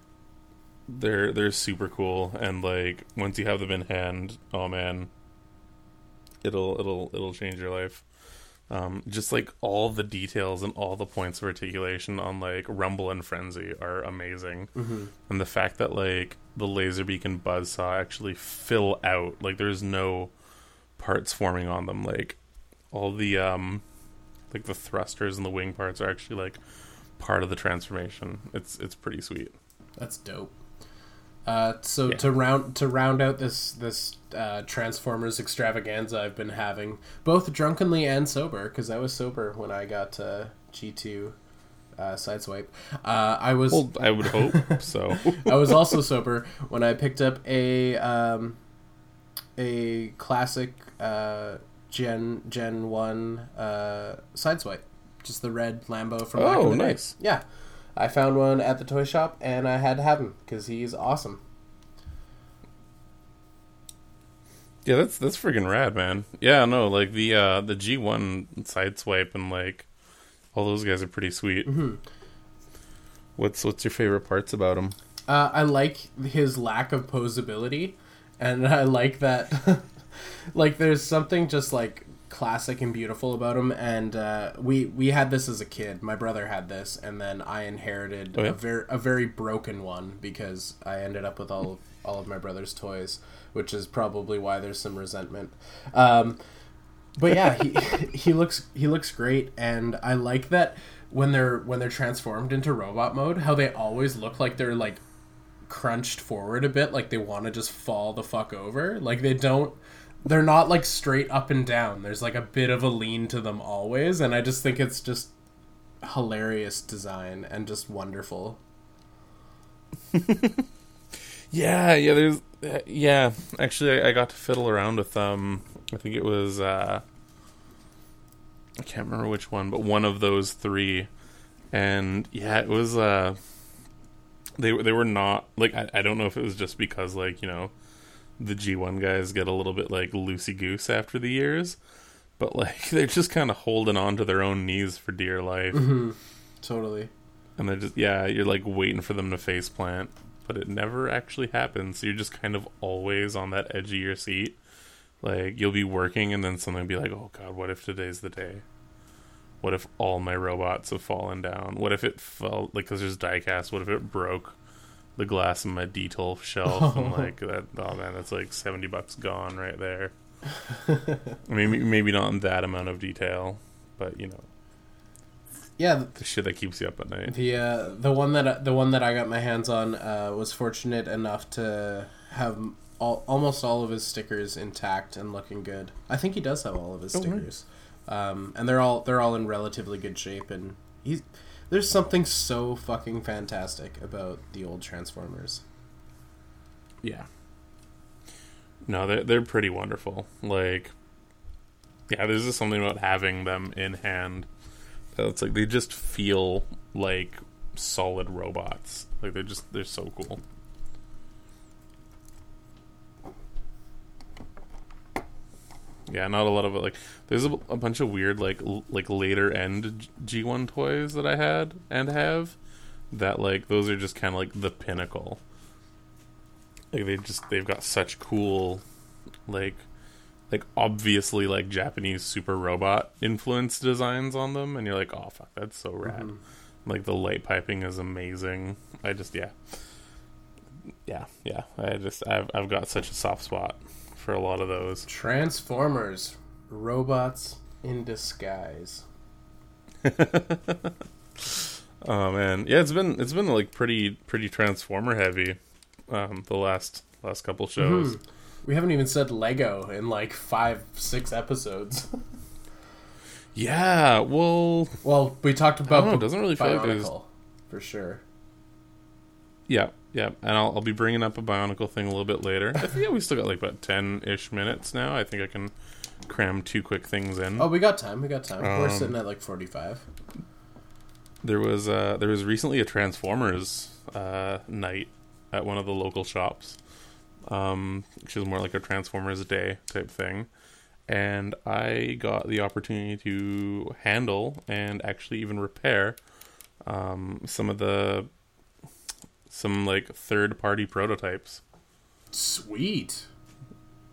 B: they're they're super cool, and like once you have them in hand, oh man, it'll it'll it'll change your life. Um, just like all the details and all the points of articulation on like Rumble and Frenzy are amazing,
A: Mhm.
B: and the fact that like the Laserbeak and Buzzsaw actually fill out, like there's no parts forming on them, like all the um, like the thrusters and the wing parts are actually like part of the transformation. It's it's pretty sweet.
A: That's dope. Uh, so
B: Yeah.
A: to round to round out this this uh, Transformers extravaganza I've been having, both drunkenly and sober, because I was sober when I got uh, G two uh, sideswipe. Uh, I was
B: Well, I would hope *laughs* so.
A: I was also sober when I picked up a um, a classic uh, Gen Gen one uh, sideswipe, just the red Lambo from back
B: Oh,
A: in the day.
B: nice.
A: Yeah, I found one at the toy shop and I had to have him because he's awesome.
B: Yeah, that's that's freaking rad, man. Yeah, no, like the uh the G one sideswipe and like all those guys are pretty sweet.
A: Mhm.
B: What's what's your favorite parts about him?
A: Uh, I like his lack of posability, and *laughs* I like that. *laughs* like, there's something just like classic and beautiful about him. And uh, we we had this as a kid. My brother had this, and then I inherited
B: Oh, yeah?
A: a very a very broken one because I ended up with all all of my brother's toys, which is probably why there's some resentment. Um, but yeah, he *laughs* he looks he looks great, and I like that when they're when they're transformed into robot mode, how they always look like they're like crunched forward a bit, like they want to just fall the fuck over. Like they don't, they're not like straight up and down. There's like a bit of a lean to them always, and I just think it's just hilarious design and just wonderful. *laughs*
B: Yeah, yeah, there's yeah. Actually, I, I got to fiddle around with um. I think it was uh. I can't remember which one, but one of those three, and yeah, it was uh. They they were not like I, I don't know if it was just because like you know, the G one guys get a little bit like loosey goose after the years, but like *laughs* they're just kind of holding on to their own knees for dear life,
A: Mm-hmm. Totally.
B: and they're just yeah, you're like waiting for them to face plant, but it never actually happens. So you're just kind of always on that edge of your seat. Like you'll be working, and then something will be like, "Oh God, what if today's the day? What if all my robots have fallen down? What if it fell like because there's diecast? What if it broke the glass in my detail shelf? and *laughs* like that, oh man, that's like seventy bucks gone right there. *laughs* I mean, maybe not in that amount of detail, but you know,
A: Yeah,
B: the shit that keeps you up at night.
A: the uh, the one that the one that I got my hands on uh, was fortunate enough to have all, almost all of his stickers intact and looking good. I think he does have all of his
B: Oh, nice.
A: stickers, um, and they're all they're all in relatively good shape. And he's there's something so fucking fantastic about the old Transformers.
B: Yeah. No, they're they're pretty wonderful. Like, yeah, there's just something about having them in hand. It's like they just feel like solid robots. Like they're just they're so cool. Yeah, not a lot of it. Like, there's a, a bunch of weird like l- like later end G one toys that I had and have that like those are just kind of like the pinnacle. Like they just they've got such cool like like obviously like japanese super robot influence designs on them and you're like oh fuck that's so rad.
A: Mhm.
B: like the light piping is amazing. I just yeah. Yeah yeah. I just i've, I've got such a soft spot for a lot of those
A: Transformers, robots in disguise. *laughs*
B: oh man yeah it's been it's been like pretty pretty transformer heavy um the last last couple shows
A: Mhm. We haven't even said Lego in like five, six episodes. *laughs*
B: yeah well
A: well, we talked about
B: know, it doesn't really feel like there's
A: for sure.
B: Yeah, yeah, and I'll, I'll be bringing up a Bionicle thing a little bit later. I think yeah, we still got like about ten ish minutes now. I think I can cram two quick things in.
A: Oh, we got time. We got time. We're
B: Um,
A: sitting at like forty-five.
B: There was uh, there was recently a Transformers uh, night at one of the local shops, um, which is more like a Transformers Day type thing, and I got the opportunity to handle and actually even repair um, some of the some like third party prototypes.
A: Sweet.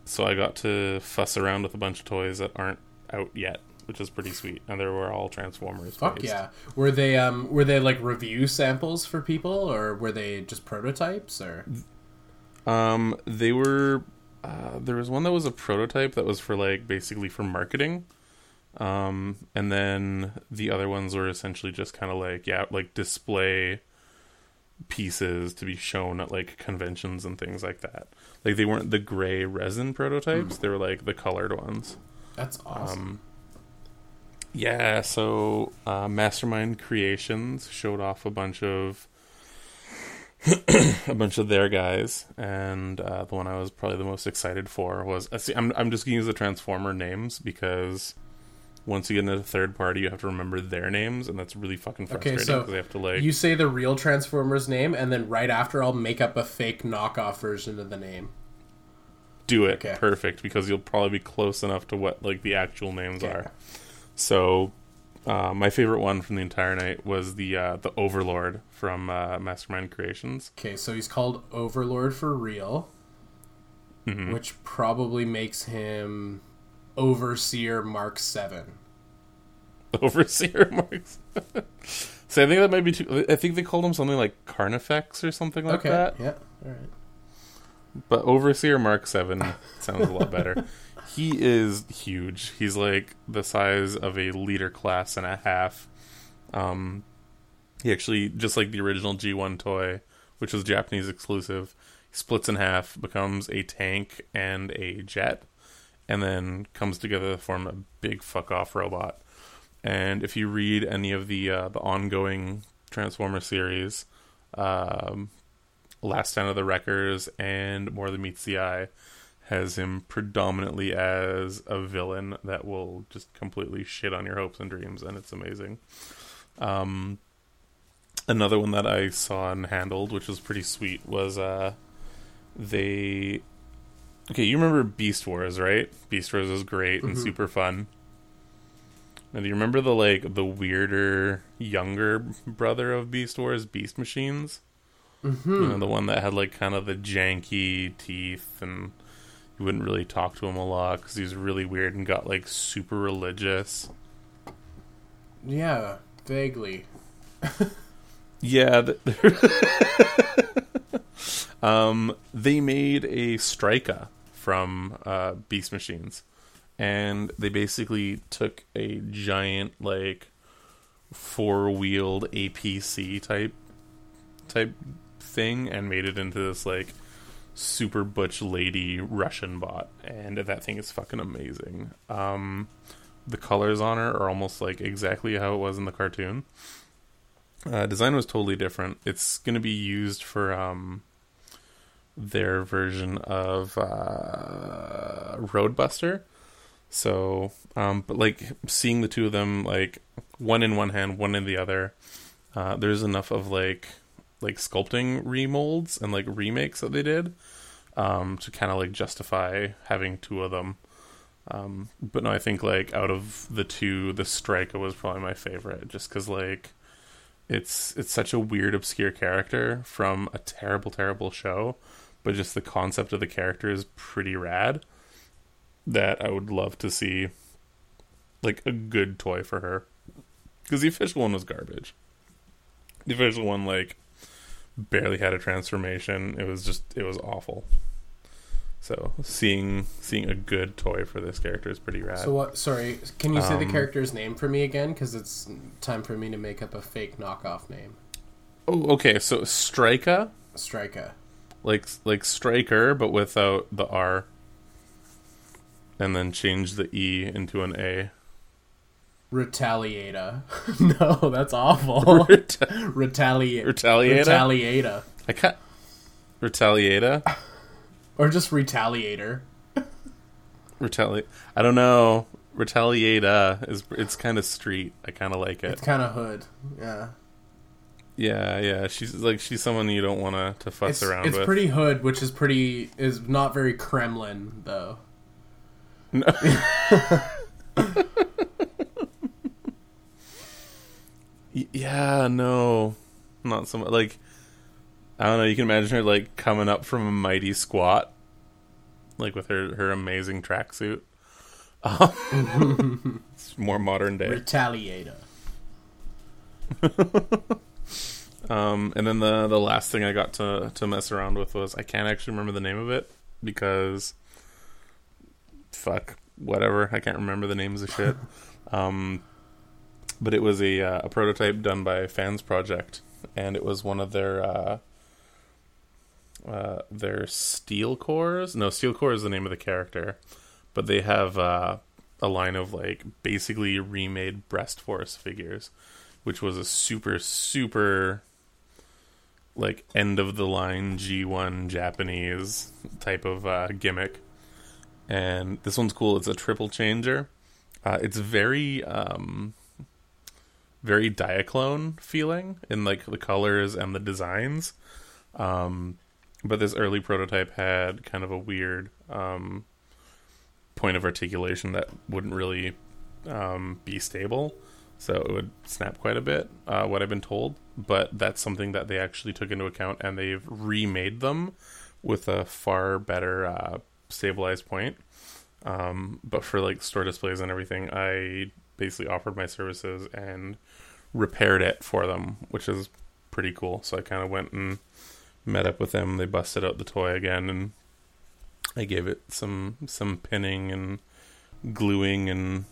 B: So I got to fuss around with a bunch of toys that aren't out yet, which is pretty sweet. And they were all Transformers.
A: Fuck
B: based.
A: yeah. Were they um were they like review samples for people or were they just prototypes or
B: Um, they were. Uh, there was one that was a prototype that was for like basically for marketing. Um, and then the other ones were essentially just kind of like yeah, like display pieces to be shown at like conventions and things like that. Like they weren't the gray resin prototypes; they were like the colored ones.
A: That's awesome.
B: Um, yeah, so uh, Mastermind Creations showed off a bunch of *coughs* a bunch of their guys, and uh, the one I was probably the most excited for was uh, see, I'm I'm just gonna use the Transformer names because once you get into the third party, you have to remember their names, and that's really fucking
A: Okay,
B: frustrating
A: so
B: because they have to like
A: you say the real Transformers name and then right after I'll make up a fake knockoff version of the name.
B: do it
A: okay.
B: perfect because you'll probably be close enough to what like the actual names
A: Okay.
B: are. So, uh, my favorite one from the entire night was the uh, the Overlord from uh, Mastermind Creations.
A: Okay, so he's called Overlord for real,
B: Mhm.
A: which probably makes him Overseer Mark 7. *laughs*
B: Overseer marks. so I think that might be too. I think they called him something like Carnifex or something like
A: okay.
B: that.
A: Yeah. All right.
B: But Overseer Mark Seven sounds a lot better. *laughs* He is huge. He's like the size of a leader class and a half. Um, he actually just like the original G1 toy, which was Japanese exclusive. He splits in half, becomes a tank and a jet, and then comes together to form a big fuck off robot. And if you read any of the uh, the ongoing Transformer series, um, Last Stand of the Wreckers and More Than Meets the Eye has him predominantly as a villain that will just completely shit on your hopes and dreams, and it's amazing. Um, another one that I saw and handled, which was pretty sweet, was uh, they. Okay, you remember Beast Wars, right? Beast Wars was great and
A: Mhm.
B: super fun. Now, do you remember the like the weirder younger brother of Beast Wars, Beast Machines?
A: Mm-hmm.
B: You know, the one that had like kind of the janky teeth, and you wouldn't really talk to him a lot because he was really weird and got like super religious.
A: Yeah, vaguely. *laughs*
B: Yeah. th- *laughs* um, they made a Strika from uh, Beast Machines, and they basically took a giant like four wheeled APC type type thing and made it into this like super butch lady Russian bot, and that thing is fucking amazing. Um, the colors on her are almost like exactly how it was in the cartoon. Uh, design was totally different. It's going to be used for um, their version of uh, Roadbuster. So, um, but like seeing the two of them, like one in one hand, one in the other, uh, there's enough of like like sculpting remolds and like remakes that they did um, to kind of like justify having two of them. Um, but no, I think like out of the two, the Striker was probably my favorite, just because like it's it's such a weird, obscure character from a terrible, terrible show, but just the concept of the character is pretty rad. That I would love to see, like a good toy for her, because the official one was garbage. The official one like barely had a transformation. It was just it was awful. So seeing seeing a good toy for this character is pretty rad.
A: So what? Sorry, can you say the
B: Um,
A: character's name for me again? Because it's time for me to make up a fake knockoff name.
B: oh, okay. So Strika,
A: Strika.
B: Like like striker, but without the R, and then change the E into an A.
A: Retaliata. *laughs* no, that's awful. *laughs*
B: Reta-
A: Retaliate.
B: Retaliata.
A: Retaliata.
B: I can't. Retaliata.
A: Or just retaliator.
B: Retaliate. I don't know. Retaliata is it's kind of street. I kind of like it.
A: It's kind of hood. Yeah.
B: Yeah, yeah. She's like she's someone you don't want to to fuss
A: It's,
B: around
A: it's
B: with.
A: pretty hood, which is pretty is not very Kremlin though. *laughs*
B: Y- yeah, no, not so much. Like, I don't know. You can imagine her like coming up from a mighty squat, like with her her amazing tracksuit. Um, *laughs* it's more modern day.
A: Retaliator. *laughs*
B: Um, and then the the last thing I got to to mess around with was I can't actually remember the name of it because fuck whatever I can't remember the names of shit. *laughs* um, but it was a uh, a prototype done by Fans Project, and it was one of their uh, uh, their steel cores. No, steel core is the name of the character, but they have uh, a line of like basically remade Breastforce figures, which was a super super like end of the line G1 Japanese type of uh, gimmick. And this one's cool. It's a triple changer. Uh, it's very um, very Diaclone feeling in like the colors and the designs. Um, but this early prototype had kind of a weird um, point of articulation that wouldn't really um, be stable so it would snap quite a bit. Uh, what I've been told, but that's something that they actually took into account, and they've remade them with a far better uh, stabilized point. Um, but for like store displays and everything, I basically offered my services and repaired it for them, which is pretty cool. So I kind of went and met up with them. They busted out the toy again, and I gave it some some pinning and gluing and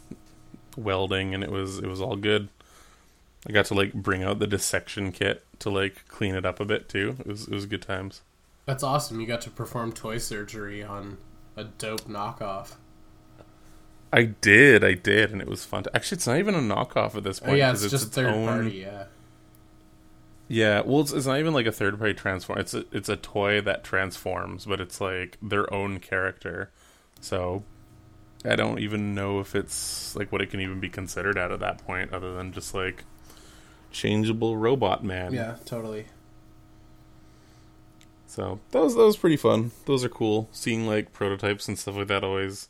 B: welding, and it was it was all good. I got to like bring out the dissection kit to like clean it up a bit too. It was it was good times.
A: That's awesome. You got to perform toy surgery on a dope knockoff.
B: I did, I did, and it was fun. To, actually, it's not even a knockoff at this point.
A: Oh,
B: point.
A: yeah,
B: 'cause
A: it's, just third
B: own-
A: party. Yeah.
B: Yeah, well, it's, it's not even like a third party transform. It's a, it's a toy that transforms, but it's like their own character. So I don't even know if it's like what it can even be considered at at that point, other than just like changeable robot man.
A: Yeah, totally.
B: So that was that was pretty fun. Those are cool. Seeing like prototypes and stuff like that always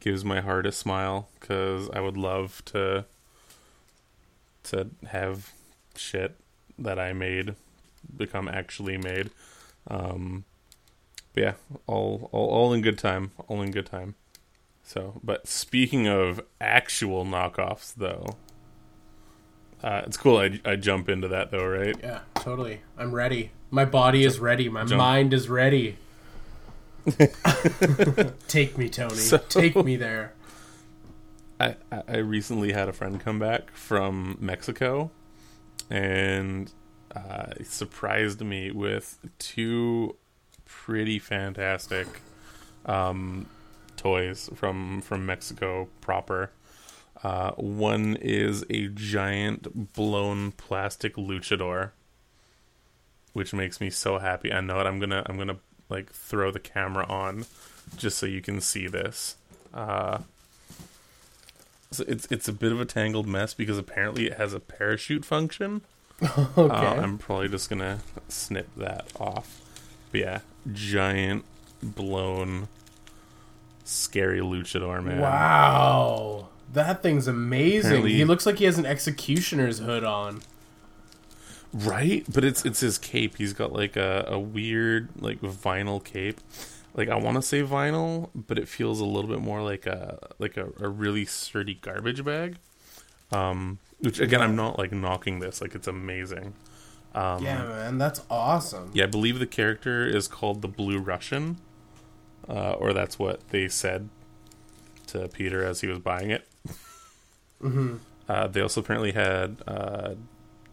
B: gives my heart a smile because I would love to to have shit that I made become actually made. Um, but yeah, all, all all in good time. All in good time. So, but speaking of actual knockoffs, though, uh, it's cool. I I jump into that though, right?
A: Yeah, totally. I'm ready. My body is ready. My
B: jump.
A: mind is ready. *laughs* *laughs* Take me, Tony.
B: So-
A: Take me there.
B: I, I I recently had a friend come back from Mexico, and uh, surprised me with two pretty fantastic um, toys from from Mexico proper. Uh, one is a giant blown plastic luchador, which makes me so happy. I know it. I'm gonna I'm gonna like throw the camera on just so you can see this. Uh, so it's it's a bit of a tangled mess because apparently it has a parachute function. *laughs*
A: Okay.
B: Uh, I'm probably just gonna snip that off. But yeah, giant blown, scary luchador man.
A: wow. That thing's amazing.
B: Apparently-
A: He looks like he has an executioner's hood on.
B: Right, but it's it's his cape. He's got like a, a weird like vinyl cape. Like I want to say vinyl, but it feels a little bit more like a like a, a really sturdy garbage bag. Um, which again, I'm not like knocking this. Like it's amazing. Um,
A: Yeah, man, that's awesome.
B: Yeah, I believe the character is called the Blue Russian, uh, or that's what they said to Peter as he was buying it.
A: hmm
B: Uh, they also apparently had uh,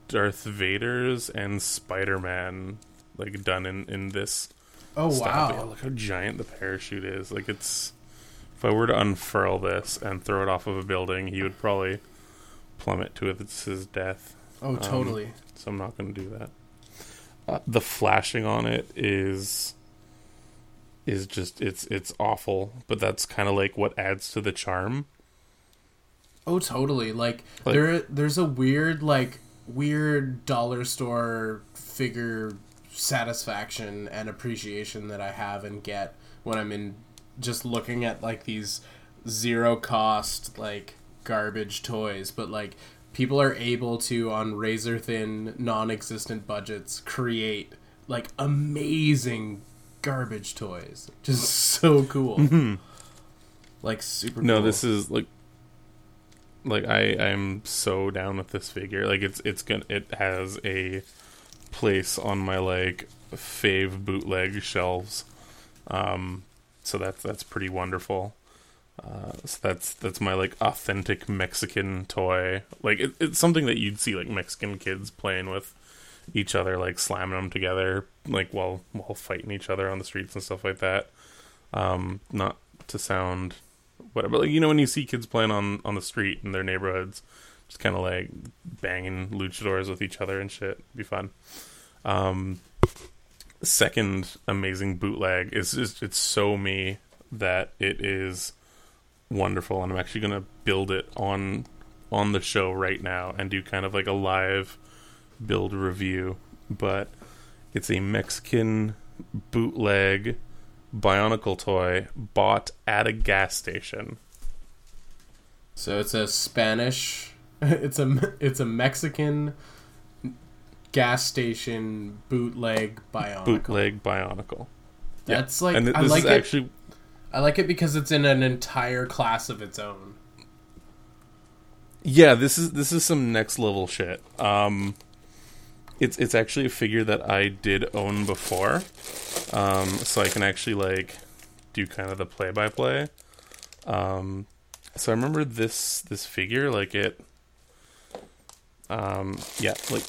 B: Darth Vader's and Spider Man like done in in this.
A: Oh
B: style.
A: Wow.
B: look how giant the parachute is! Like it's. If I were to unfurl this and throw it off of a building, he would probably plummet to his his death.
A: Oh totally.
B: so I'm not going to do that. Uh, the flashing on it is is just it's it's awful, but that's kind of like what adds to the charm.
A: Oh totally. Like,
B: Like-
A: there there's a weird like weird dollar store figure satisfaction and appreciation that I have and get when I'm in just looking at like these zero cost like garbage toys, but like people are able to on razor thin non-existent budgets create like amazing garbage toys. Just so cool. Like super
B: Mm-hmm. No,
A: cool.
B: this is like like I I'm so down with this figure. Like it's it's gonna it has a place on my like fave bootleg shelves. Um so that's that's pretty wonderful. Uh, so that's that's my like authentic Mexican toy. Like it, it's something that you'd see like Mexican kids playing with each other, like slamming them together, like while while fighting each other on the streets and stuff like that. Um, not to sound whatever, like you know when you see kids playing on on the street in their neighborhoods, just kind of like banging luchadors with each other and shit. Be fun. Um, second amazing bootleg is just it's so me that it is wonderful and i'm actually to build it on on the show right now and do kind of like a live build review but it's a mexican bootleg bionicle toy bought at a gas station
A: So it's a Spanish. *laughs* It's a it's a Mexican gas station bootleg bionicle.
B: bootleg bionicle Yeah.
A: That's like
B: and th-
A: I like
B: is
A: it.
B: actually
A: I like it because it's in an entire class of its own.
B: Yeah, this is this is some next level shit. Um, it's it's actually a figure that I did own before, um, so I can actually like do kind of the play by play. So I remember this this figure like it. Um, yeah, like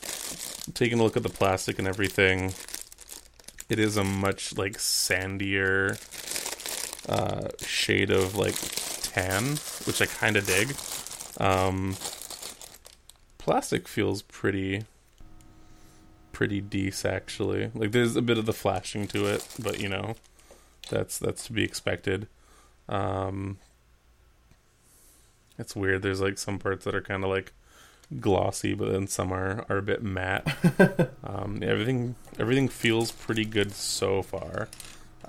B: taking a look at the plastic and everything. It is a much like sandier uh, shade of like tan, which I kind of dig. Um, plastic feels pretty, pretty decent actually. Like there's a bit of the flashing to it, but you know, that's that's to be expected. Um, it's weird. There's like some parts that are kind of like glossy, but then some are are a bit matte. *laughs* um, everything everything feels pretty good so far.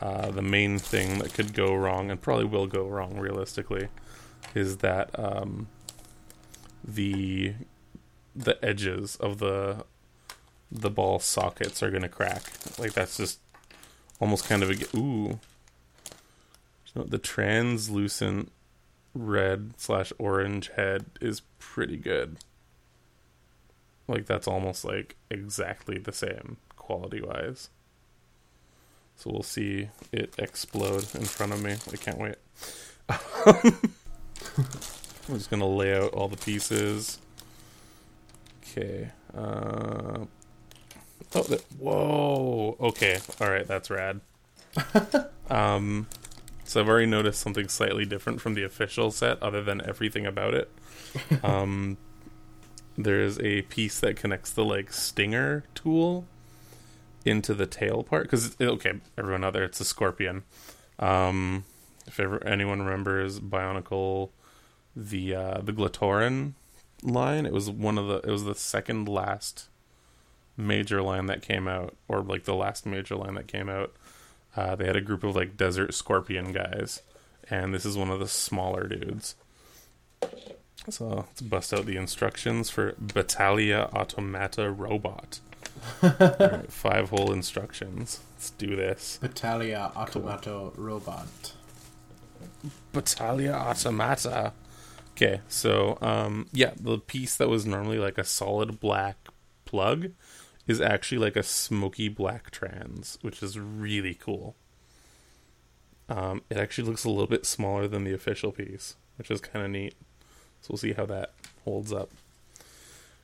B: Uh, the main thing that could go wrong, and probably will go wrong realistically, is that um, the the edges of the the ball sockets are gonna crack. Like that's just almost kind of a ooh. The translucent red slash orange head is pretty good. Like that's almost like exactly the same quality wise. So we'll see it explode in front of me. I can't wait. *laughs* I'm just gonna lay out all the pieces. Okay. Uh, oh, that, whoa. Okay. All right. That's rad. *laughs* um, so I've already noticed something slightly different from the official set, other than everything about it. *laughs* Um, there is a piece that connects the like stinger tool into the tail part because okay, everyone out there, it's a scorpion. Um, if ever anyone remembers Bionicle, the uh, the Glatorian line, it was one of the it was the second last major line that came out, or like the last major line that came out. Uh, they had a group of like desert scorpion guys, and this is one of the smaller dudes. So let's bust out the instructions for Battalia Automata Robot. *laughs* Alright, five whole instructions. Let's do this.
A: Battalia Automato Robot.
B: Battalia Automata. Okay, so um, yeah, the piece that was normally like a solid black plug is actually like a smoky black trans, which is really cool. Um, it actually looks a little bit smaller than the official piece, which is kind of neat. So we'll see how that holds up.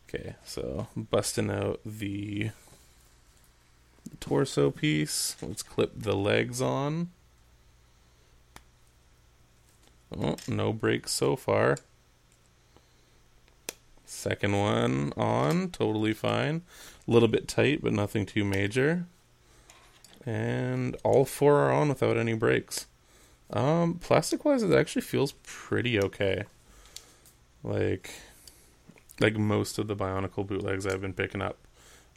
B: Okay, so busting out the torso piece. Let's clip the legs on. Oh, no breaks so far. Second one on, totally fine. A little bit tight, but nothing too major. And all four are on without any breaks. Um, plastic wise, it actually feels pretty okay. Like, like most of the Bionicle bootlegs I've been picking up,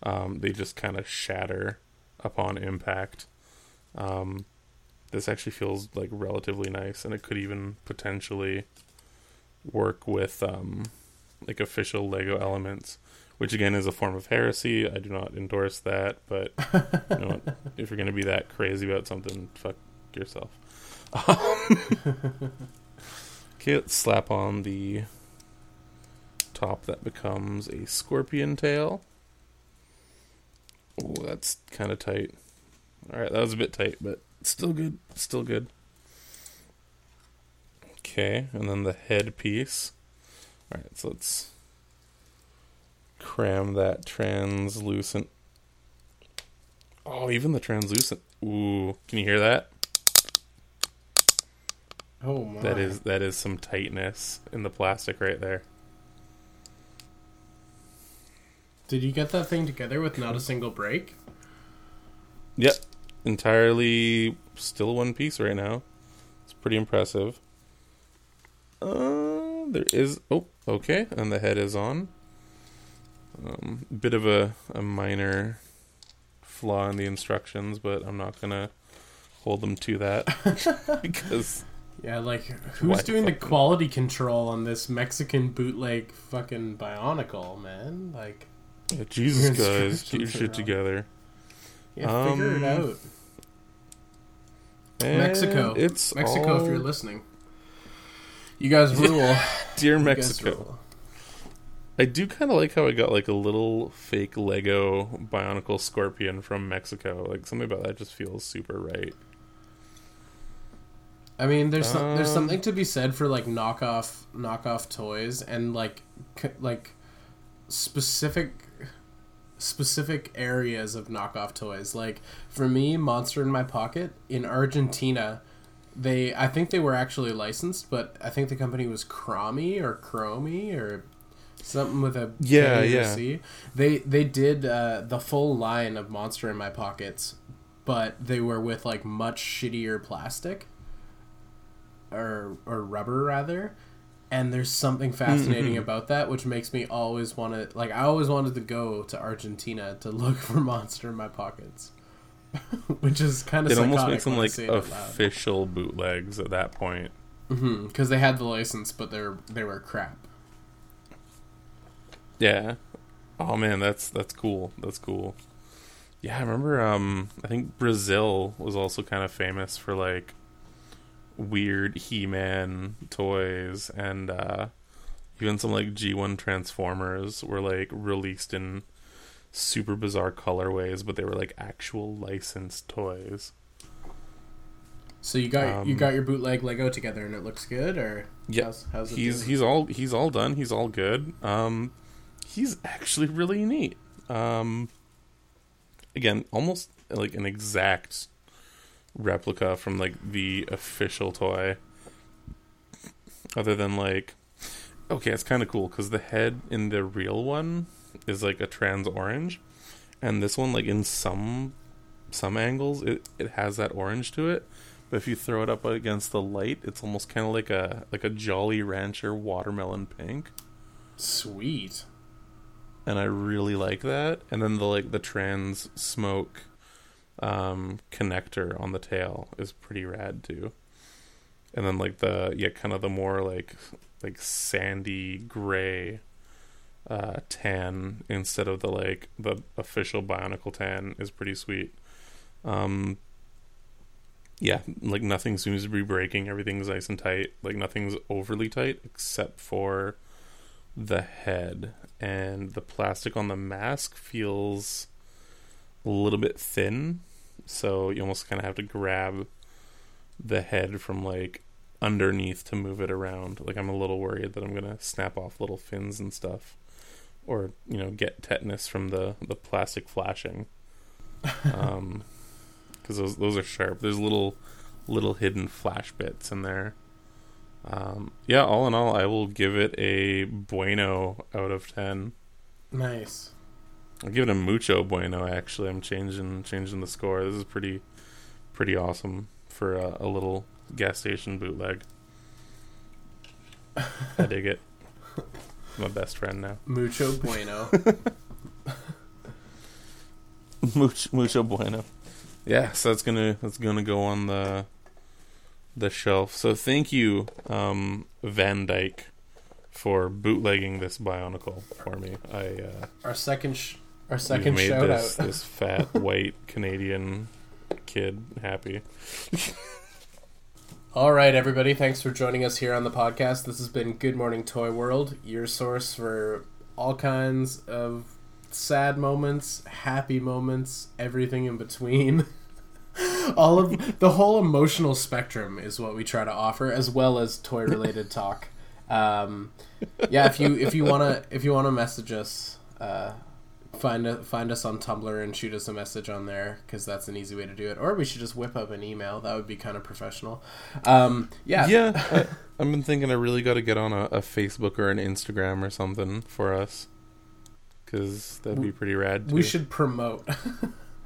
B: um, they just kind of shatter upon impact. Um, this actually feels like relatively nice, and it could even potentially work with um, like official Lego elements which again is a form of heresy. I do not endorse that, but you know *laughs* if you're going to be that crazy about something, fuck yourself. *laughs* okay, let's slap on the top that becomes a scorpion tail. Oh, that's kind of tight. All right, that was a bit tight, but still good. Still good. Okay, and then the head piece. All right, so let's cram that translucent. Oh, even the translucent. Ooh, can you hear that?
A: Oh my.
B: That is that is some tightness in the plastic right there.
A: Did you get that thing together with not a single break?
B: Yep, entirely still one piece right now. It's pretty impressive. Uh, there is oh okay, and the head is on. Um, bit of a a minor flaw in the instructions, but I'm not gonna hold them to that *laughs* *laughs* because
A: Yeah, like who's doing the quality control on this Mexican bootleg fucking Bionicle, man? Like,
B: yeah, Jesus guys, get your shit together.
A: yeah, figure it
B: Um,
A: out. Mexico,
B: it's
A: Mexico, if you're listening, you guys *laughs* rule.
B: dear
A: You
B: Mexico.
A: rule.
B: I do kind of like how I got like a little fake Lego Bionicle Scorpion from Mexico. Like something about that just feels super right.
A: I mean, there's some, there's
B: Um,
A: something to be said for like knockoff knockoff toys and like c- like specific specific areas of knockoff toys. Like for me, Monster in My Pocket in Argentina, they I think they were actually licensed, but I think the company was Cromy or Chromie or something with a
B: Yeah, yeah.
A: C. They they did uh, the full line of Monster in My Pockets, but they were with like much shittier plastic or or rubber rather and there's something fascinating
B: Mhm.
A: about that which makes me always want to like i always wanted to go to argentina to look *laughs* for monster in my pockets *laughs* which is kind of
B: It almost makes them like official bootlegs at that point.
A: because they had the license but they're they were crap
B: Yeah. Oh man, that's that's cool. That's cool. Yeah, I remember. Um, I think Brazil was also kind of famous for like weird He-Man toys, and uh, even some like G1 Transformers were like released in super bizarre colorways, but they were like actual licensed toys.
A: so you got you
B: Um,
A: got your bootleg lego together and it looks good or
B: Yeah,
A: how's, how's
B: he's
A: doing?
B: he's all he's all done. He's all good. Um, he's actually really neat. Um, again, almost like an exact replica from like the official toy. Other than like, okay, it's kind of cool because the head in the real one is like a trans orange, and this one like in some some angles it it has that orange to it. But if you throw it up against the light, it's almost kind of like a like a Jolly Rancher watermelon pink,
A: sweet
B: and I really like that. And then the like the trans smoke um, connector on the tail is pretty rad too. And then like the yeah, kind of the more like like sandy gray uh, tan instead of the like the official Bionicle tan is pretty sweet. Um, yeah, like nothing seems to be breaking. Everything's nice and tight. Like nothing's overly tight except for the head and the plastic on the mask feels a little bit thin. So you almost kind of have to grab the head from like underneath to move it around. Like I'm a little worried that I'm gonna snap off little fins and stuff, or you know get tetanus from the the plastic flashing. Um, *laughs* because those those are sharp. There's little little hidden flash bits in there. Um, yeah, all in all, I will give it a bueno out of ten.
A: nice
B: I'll give it a mucho bueno. Actually, I'm changing changing the score. This is pretty pretty awesome for a, a little gas station bootleg. *laughs* I dig it. *laughs* My best friend now.
A: mucho *laughs* bueno *laughs*
B: Much, mucho bueno. Yeah, so that's gonna that's gonna go on the the shelf. So thank you, um, Van Dyke, for bootlegging this Bionicle for me. I uh,
A: Our second, sh- our second
B: made
A: shout
B: this
A: out.
B: this fat *laughs* white Canadian kid happy.
A: All right, everybody. Thanks for joining us here on the podcast. This has been Good Morning Toy World, your source for all kinds of sad moments, happy moments, everything in between. *laughs* all of the whole emotional spectrum is what we try to offer, as well as toy related talk. Um, yeah, if you if you wanna if you wanna message us, uh, find a, find us on Tumblr and shoot us a message on there because that's an easy way to do it. Or we should just whip up an email. That would be kind of professional. Um, yeah,
B: Yeah, *laughs* I, I've been thinking I really got to get on a, a Facebook or an Instagram or something for us, because that'd be pretty rad.
A: we should promote. *laughs*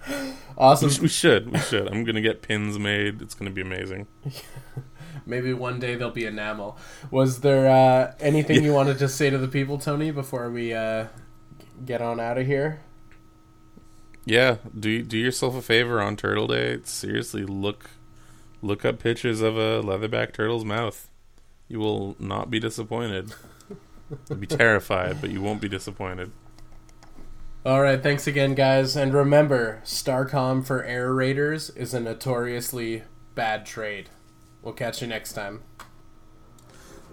B: We
A: awesome.
B: we should. We should. I'm gonna get pins made. It's gonna be amazing. *laughs*
A: Maybe one day there'll be enamel. Was there uh, anything you wanted to say to the people, Tony, before we uh, get on out of here?
B: Yeah, do do yourself a favor on Turtle Day. Seriously, look look up pictures of a leatherback turtle's mouth. You will not be disappointed. You'll be *laughs* terrified, but you won't be disappointed.
A: All right, thanks again, guys. And remember, Starcom for air raiders is a notoriously bad trade. We'll catch you next time.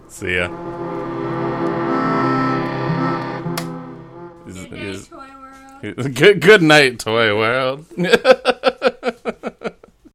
B: See ya. Is-
C: Good night,
B: is-
C: Toy World. *laughs*
B: good good night, Toy World. *laughs*